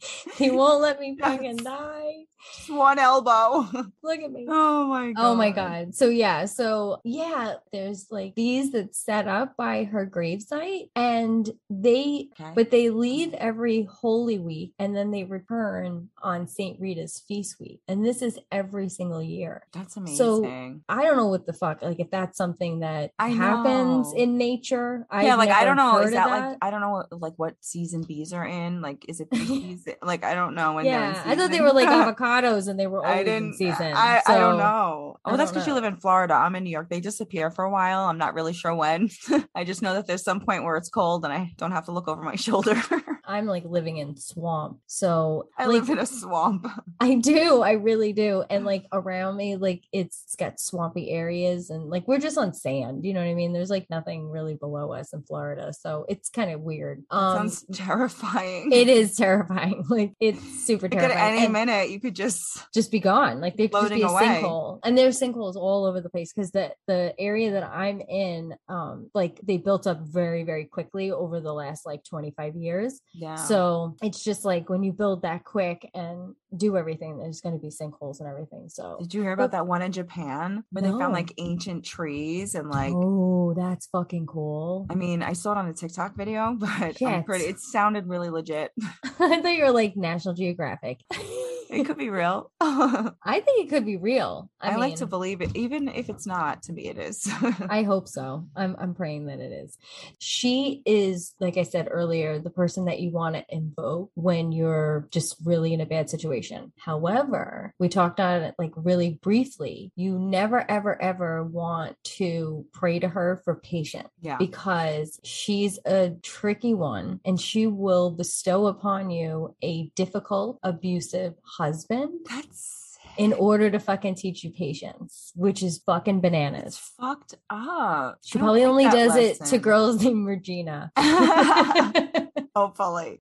he won't let me fucking die. Just one elbow. Look at me. Oh my god. Oh my god. So yeah, so yeah, there's like these that set up by her gravesite and they Okay. but they leave every holy week and then they return on St. Rita's feast week. And this is every single year. That's amazing. So. I don't know what the fuck like if that's something that I happens know. in nature. yeah, I've like I don't know. Is of that, like I don't know what, like what season bees are in? Like is it bee Like I don't know when yeah, I thought they were like avocados and they were I didn't. season. I, I don't So- know. I Oh, that's because you live in Florida. I'm in New York. They disappear for a while. I'm not really sure when. I just know that there's some point where it's cold and I don't have to look over my shoulder. I'm like living in swamp. So I like live in a swamp. I do. I really do. And like around me, like it's, it's got swampy areas and like we're just on sand. You know what I mean? There's like nothing really below us in Florida. So it's kind of weird. Um Sounds terrifying. it is terrifying. Like it's super Like, at terrifying. any and minute, you could just. just be gone. Like there could just be a away. sinkhole. And there's sinkholes all over the place because the the area that I'm in, um, like they built up very, very quickly over the last like 25 years. Yeah. So it's just like when you build that quick and do everything, there's going to be sinkholes and everything. So, Did you hear about that one in Japan where they found like ancient trees and like oh, that's fucking cool. I mean, I saw it on a TikTok video, but I'm pretty it sounded really legit. I thought you were like National Geographic. It could be real. I I think it could be real. I, like to believe it, even if it's not. To me, it is. I hope so. I'm I'm praying that it is. She is, like I said earlier, the person that you want to invoke when you're just really in a bad situation. However, we talked on it like really briefly. You never ever ever want to pray to her for patience yeah. because she's a tricky one and she will bestow upon you a difficult, abusive husband That's in order to fucking teach you patience, which is fucking it's bananas. fucked up. She probably like only does it to girls named Regina. Hopefully.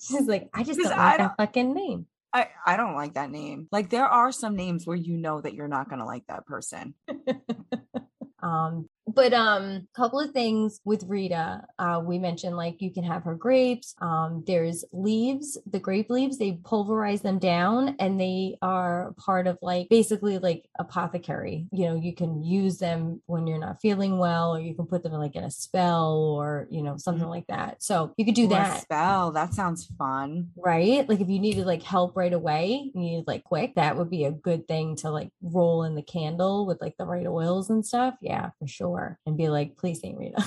She's like, I just don't I like that fucking name. I, I don't like that name. Like there are some names where you know that you're not gonna like that person. Um, but um, couple of things with Rita. Uh, we mentioned like you can have her grapes. Um, there's leaves, the grape leaves. They pulverize them down, and they are part of like basically like apothecary. You know, you can use them when you're not feeling well, or you can put them in like in a spell, or you know something Mhm. like that. So you could do Or that. spell. That sounds fun. right? Like if you needed like help right away, you needed like quick, that would be a good thing to like roll in the candle with like the right oils and stuff. Yeah, for sure. And be like, please Saint Rita.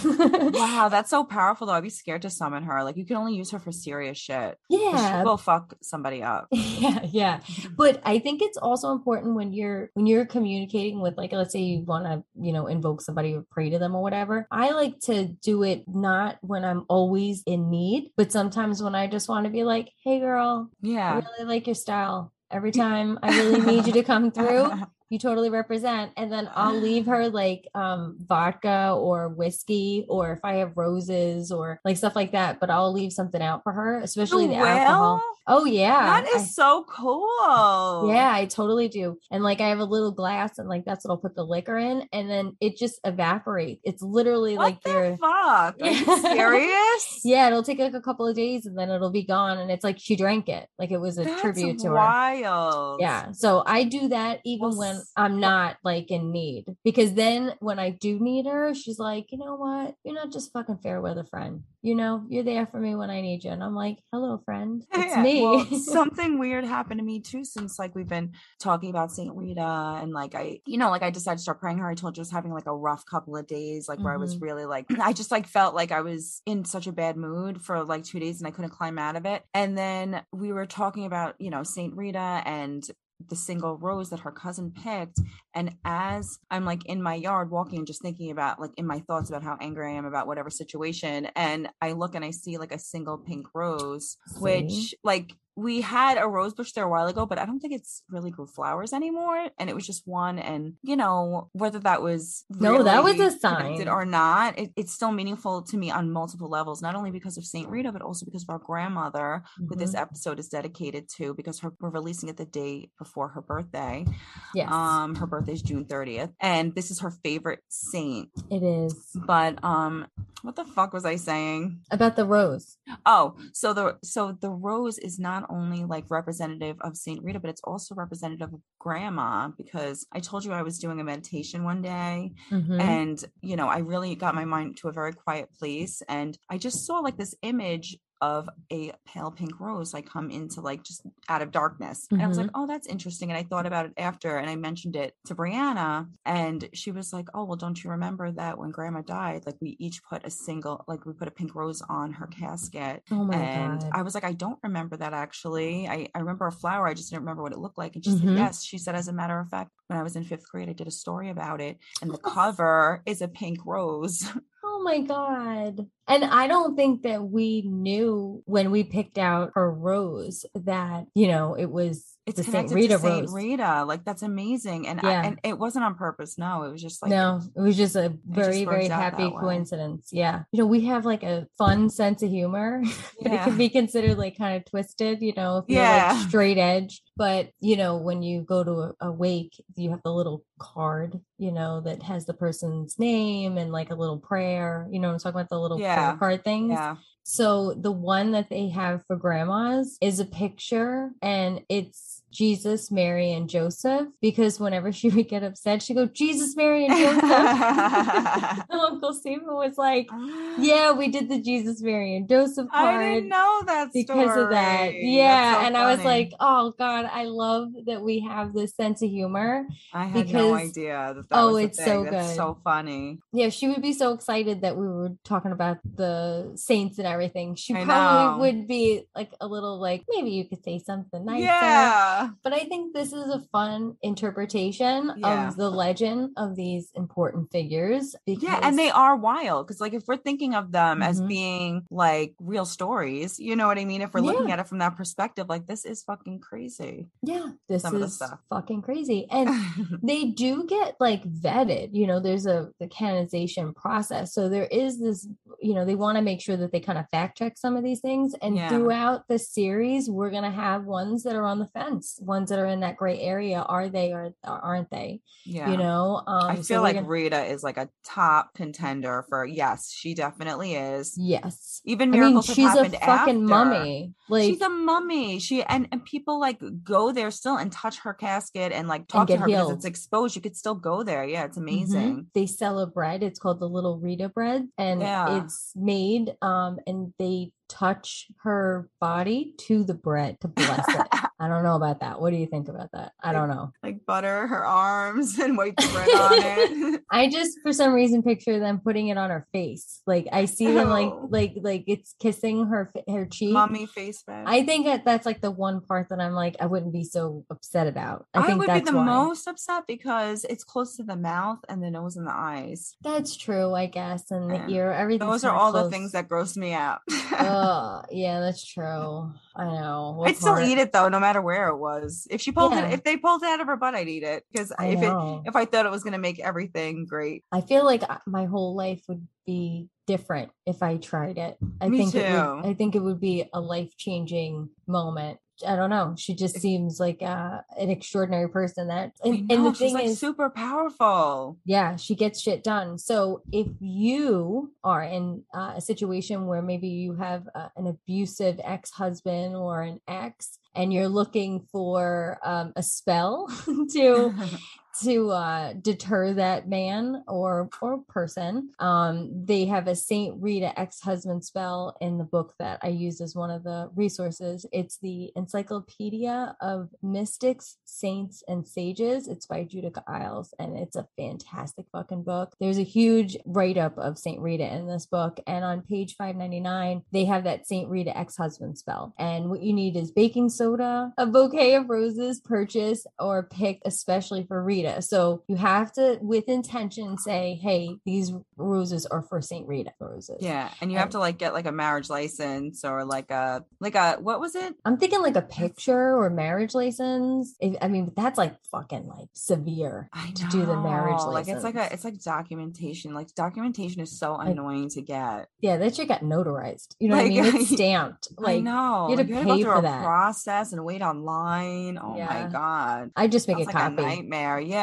Wow, that's so powerful though. I'd be scared to summon her. Like you can only use her for serious shit. yeah. She'll fuck somebody up. yeah yeah but i think it's also important when you're when you're communicating with like let's say you want to you know invoke somebody or pray to them or whatever i like to do it not when i'm always in need but sometimes when i just want to be like hey girl yeah, i really like your style every time i really need you to come through you totally represent and then i'll leave her like um vodka or whiskey or if i have roses or like stuff like that but i'll leave something out for her especially the alcohol oh yeah That is I- so cool. yeah, I totally do. And like I have a little glass and like that's what I'll put the liquor in and then it just evaporates. It's literally What like the they're fuck? Are you serious? yeah, it'll take like a couple of days and then it'll be gone and it's like she drank it. Like it was a That's tribute to her. wild. Yeah. So I do that even Well, when I'm not like in need. Because then when I do need her, she's like, you know what? You're not just fucking fair weather friend. You know, you're there for me when I need you. And I'm like, hello, friend. It's Yeah, me. well, something weird happened to me too since like we've been talking about Saint Rita and like I, you know, like I decided to start praying her. I told you I was having like a rough couple of days, like where I was Mhm. really like I just like felt like I was in such a bad mood for like two days and I couldn't climb out of it. And then we were talking about, you know, Saint Rita and the single rose that her cousin picked. And as I'm like in my yard walking and just thinking about like in my thoughts about how angry I am about whatever situation, and I look and I see like a single pink rose, which like we had a rose bush there a while ago, but I don't think it's really grew flowers anymore. And it was just one. And you know, whether that was No, that was a sign. or not, it, it's still meaningful to me on multiple levels, not only because of Saint Rita, but also because of our grandmother, who this Mhm. episode is dedicated to, because her, we're releasing it the day before her birthday. Yes, Um, her birthday is June 30th, and this is her favorite saint. it is But um, what the fuck was I saying? about the rose. Oh, so the so the rose is not only like representative of Saint Rita, but it's also representative of grandma because I told you I was doing a meditation one day Mhm. and you know, I really got my mind to a very quiet place and I just saw like this image of a pale pink rose like come into like just out of darkness. And I was like, oh, that's interesting. And I thought about it after and I mentioned it to Brianna and she was like, oh, well, don't you remember that when grandma died, like we each put a single, like we put a pink rose on her casket. oh my and god. I was like, I don't remember that actually. I, I remember a flower. I just didn't remember what it looked like. And she said, Mhm. yes. She said, as a matter of fact, when I was in fifth grade, I did a story about it. And the cover is a pink rose. Oh my God. And I don't think that we knew when we picked out her rose that, you know, it was It's the connected Rita to Saint rose. Rita. Like that's amazing. And I, and it wasn't on purpose. No, it was just like no, it was just a very, very happy that way. coincidence. Yeah. You know, we have like a fun sense of humor, but it can be considered like kind of twisted, you know, if you're Yeah. like straight edge. But, you know, when you go to a, a wake, you have the little card, you know, that has the person's name and like a little prayer. You know what I'm talking about? The little prayer card things. Yeah. So the one that they have for grandmas is a picture and it's Jesus, Mary, and Joseph. Because whenever she would get upset, she'd go, Jesus, Mary, and Joseph. Uncle Stephen was like, Yeah, we did the Jesus, Mary, and Joseph I didn't know that because of that. Yeah. So and I was like, Oh God, I love that we have this sense of humor. I had no idea that that oh, it's so. That's good. so funny. Yeah, she would be so excited that we were talking about the saints and everything. She I probably know. would be like a little like, maybe you could say something nicer. Yeah. But I think this is a fun interpretation Yeah. of the legend of these important figures. Yeah, and they are wild because, like, if we're thinking of them as Mhm. being like real stories, you know what I mean? If we're looking Yeah. at it from that perspective, like, this is fucking crazy. yeah, this some is fucking crazy. And they do get like vetted you know there's a the canonization process so there is this you know they want to make sure that they kind of fact check some of these things and Yeah. throughout the series we're going to have ones that are on the fence ones that are in that gray area are they or aren't they yeah. you know um I feel we're like gonna- Rita is like a top contender for yes, she definitely is. yes Even i mean miracles have she's a fucking after. mummy like she's a mummy. She and, and people like go there still and touch her casket and like talk to get her because it's exposed. You could still go there. Yeah, it's Mhm. amazing. They sell a bread. It's called the Little Rita bread, and Yeah. it's made. Um, and they touch her body to the bread to bless it. I don't know about that. What do you think about that? I don't know. like butter her arms and wipe the bread on it. I just for some reason picture them putting it on her face. Like I see them like oh. like like it's kissing her her cheek. Mummy face bed. I think that that's like the one part that I'm like I wouldn't be so upset about. I, I, think would be the why. most upset because it's close to the mouth and the nose and the eyes. That's true, I guess, and the ear. Everything. Those are all the things that gross me out. Oh, yeah, that's true. I know. What I'd still eat it though, no matter where it was. If she pulled Yeah. it, if they pulled it out of her butt, I'd eat it because if it if I thought it was gonna make everything great. I feel like my whole life would be different if I tried it. I Me think it would. I think it would be a life changing moment. I don't know. She just seems like uh, an extraordinary person. That and, know, and the she's thing like is, super powerful. yeah, she gets shit done. So if you are in uh, a situation where maybe you have uh, an abusive ex husband or an ex, and you're looking for um, a spell to to uh, deter that man or or person. Um, they have a Saint Rita ex-husband spell in the book that I use as one of the resources. It's the Encyclopedia of Mystics, Saints, and Sages. It's by Judika Illes, and it's a fantastic fucking book. There's a huge write-up of Saint Rita in this book, and on page 599, they have that Saint Rita ex-husband spell. And what you need is baking soda, a bouquet of roses purchased or picked especially for Rita Rita. So you have to, with intention, say, hey, these roses are for Saint Rita roses. Yeah, and you have to like get like a marriage license or like a like a what was it? I'm thinking like a picture or marriage license. If- I mean, that's like fucking like severe I to do the marriage license. Like it's like a it's like documentation. Like documentation is so annoying to get. yeah, that shit got notarized. You know what I mean? It's stamped. I Like know. you had to like, pay go through for a that. process and wait online. Oh Yeah. my god. I just make That's a like a copy. nightmare. Yeah.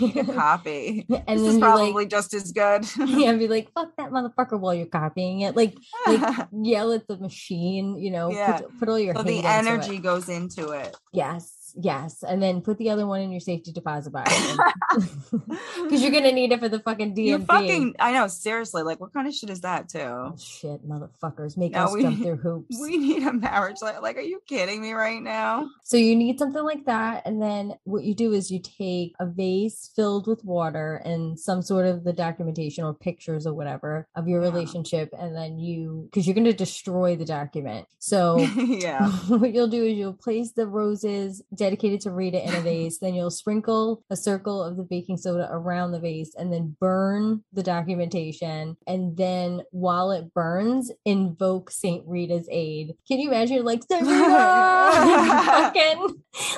Make a copy. and this is probably like just as good. yeah, be like, fuck that motherfucker while you're copying it. Like like yell at the machine, you know, Yeah. put, put all your so the energy goes into it. Yes, yes. And then put the other one in your safety deposit box. Because you're gonna need it for the fucking DMV. You fucking I know, seriously. Like what kind of shit is that too? Oh, shit, motherfuckers, make Now us we- jump through hoops. We need a marriage like like are you kidding me right now? So you need something like that, and then what you do is you take a vase filled with water and some sort of the documentation or pictures or whatever of your Yeah. relationship, and then you because you're to destroy the document. So yeah. what you'll do is you'll place the roses dedicated to Rita in a vase, then you'll sprinkle a circle of the baking soda around the vase, and then burn the documentation. And then while it burns, invoke Saint Rita's aid. Can you imagine, like, fucking,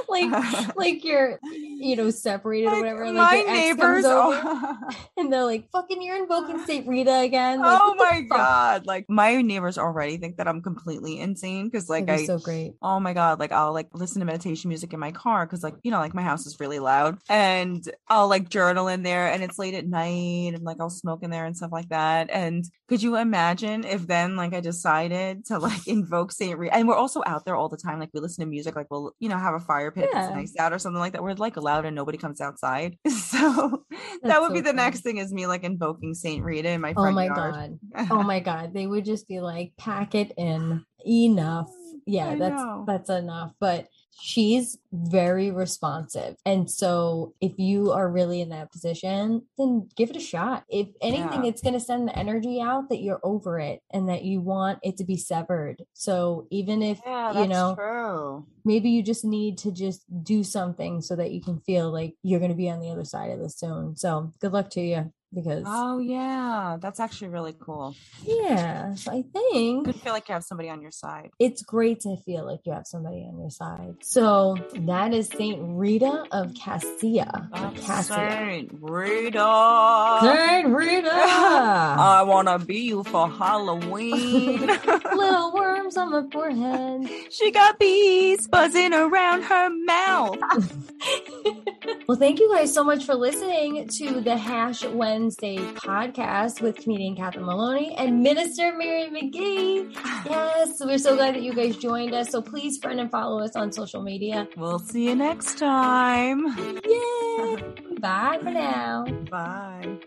like, like you're, you know, separated or Like, whatever. Like my neighbors oh, and they're like, "Fucking, you're invoking Saint Rita again." Like, oh my god. Like my neighbors already think that I'm completely insane because like I so great. Oh my god, like I'll like listen to meditation music in my car because like you know, like my house is really loud and I'll like journal in there and it's late at night and like I'll smoke in there and stuff like that. And could you imagine if then like I decided to like invoke Saint Rita and we're also out there all the time, like we listen to music, like we'll, you know, have a fire pit Yeah. it's nice out or something like that. We're like loud and nobody comes outside. So that would so be the funny. next thing is me like invoking Saint Rita in my oh front Oh my yard. god. oh my god they would just be like pack it in enough yeah I that's know. that's enough but she's very responsive. And so if you are really in that position then give it a shot. If anything Yeah. it's going to send the energy out that you're over it and that you want it to be severed. So even if yeah, you know true. maybe you just need to just do something so that you can feel like you're going to be on the other side of this soon so good luck to you because Oh yeah, that's actually really cool. yeah so i think Good feel like you have somebody on your side. it's great to feel like you have somebody on your side. So that is Saint Rita of Cascia. Saint Rita. Saint Rita! I wanna be you for Halloween. Little worms on my forehead. she got bees buzzing around her mouth. well, thank you guys so much for listening to the Hash Wednesday podcast with comedian Catherine Maloney and Minister Mary McGee. Yes, we're so glad that you guys joined us. So please friend and follow us on social media. We'll see you next time. Yay! Bye for now. Bye.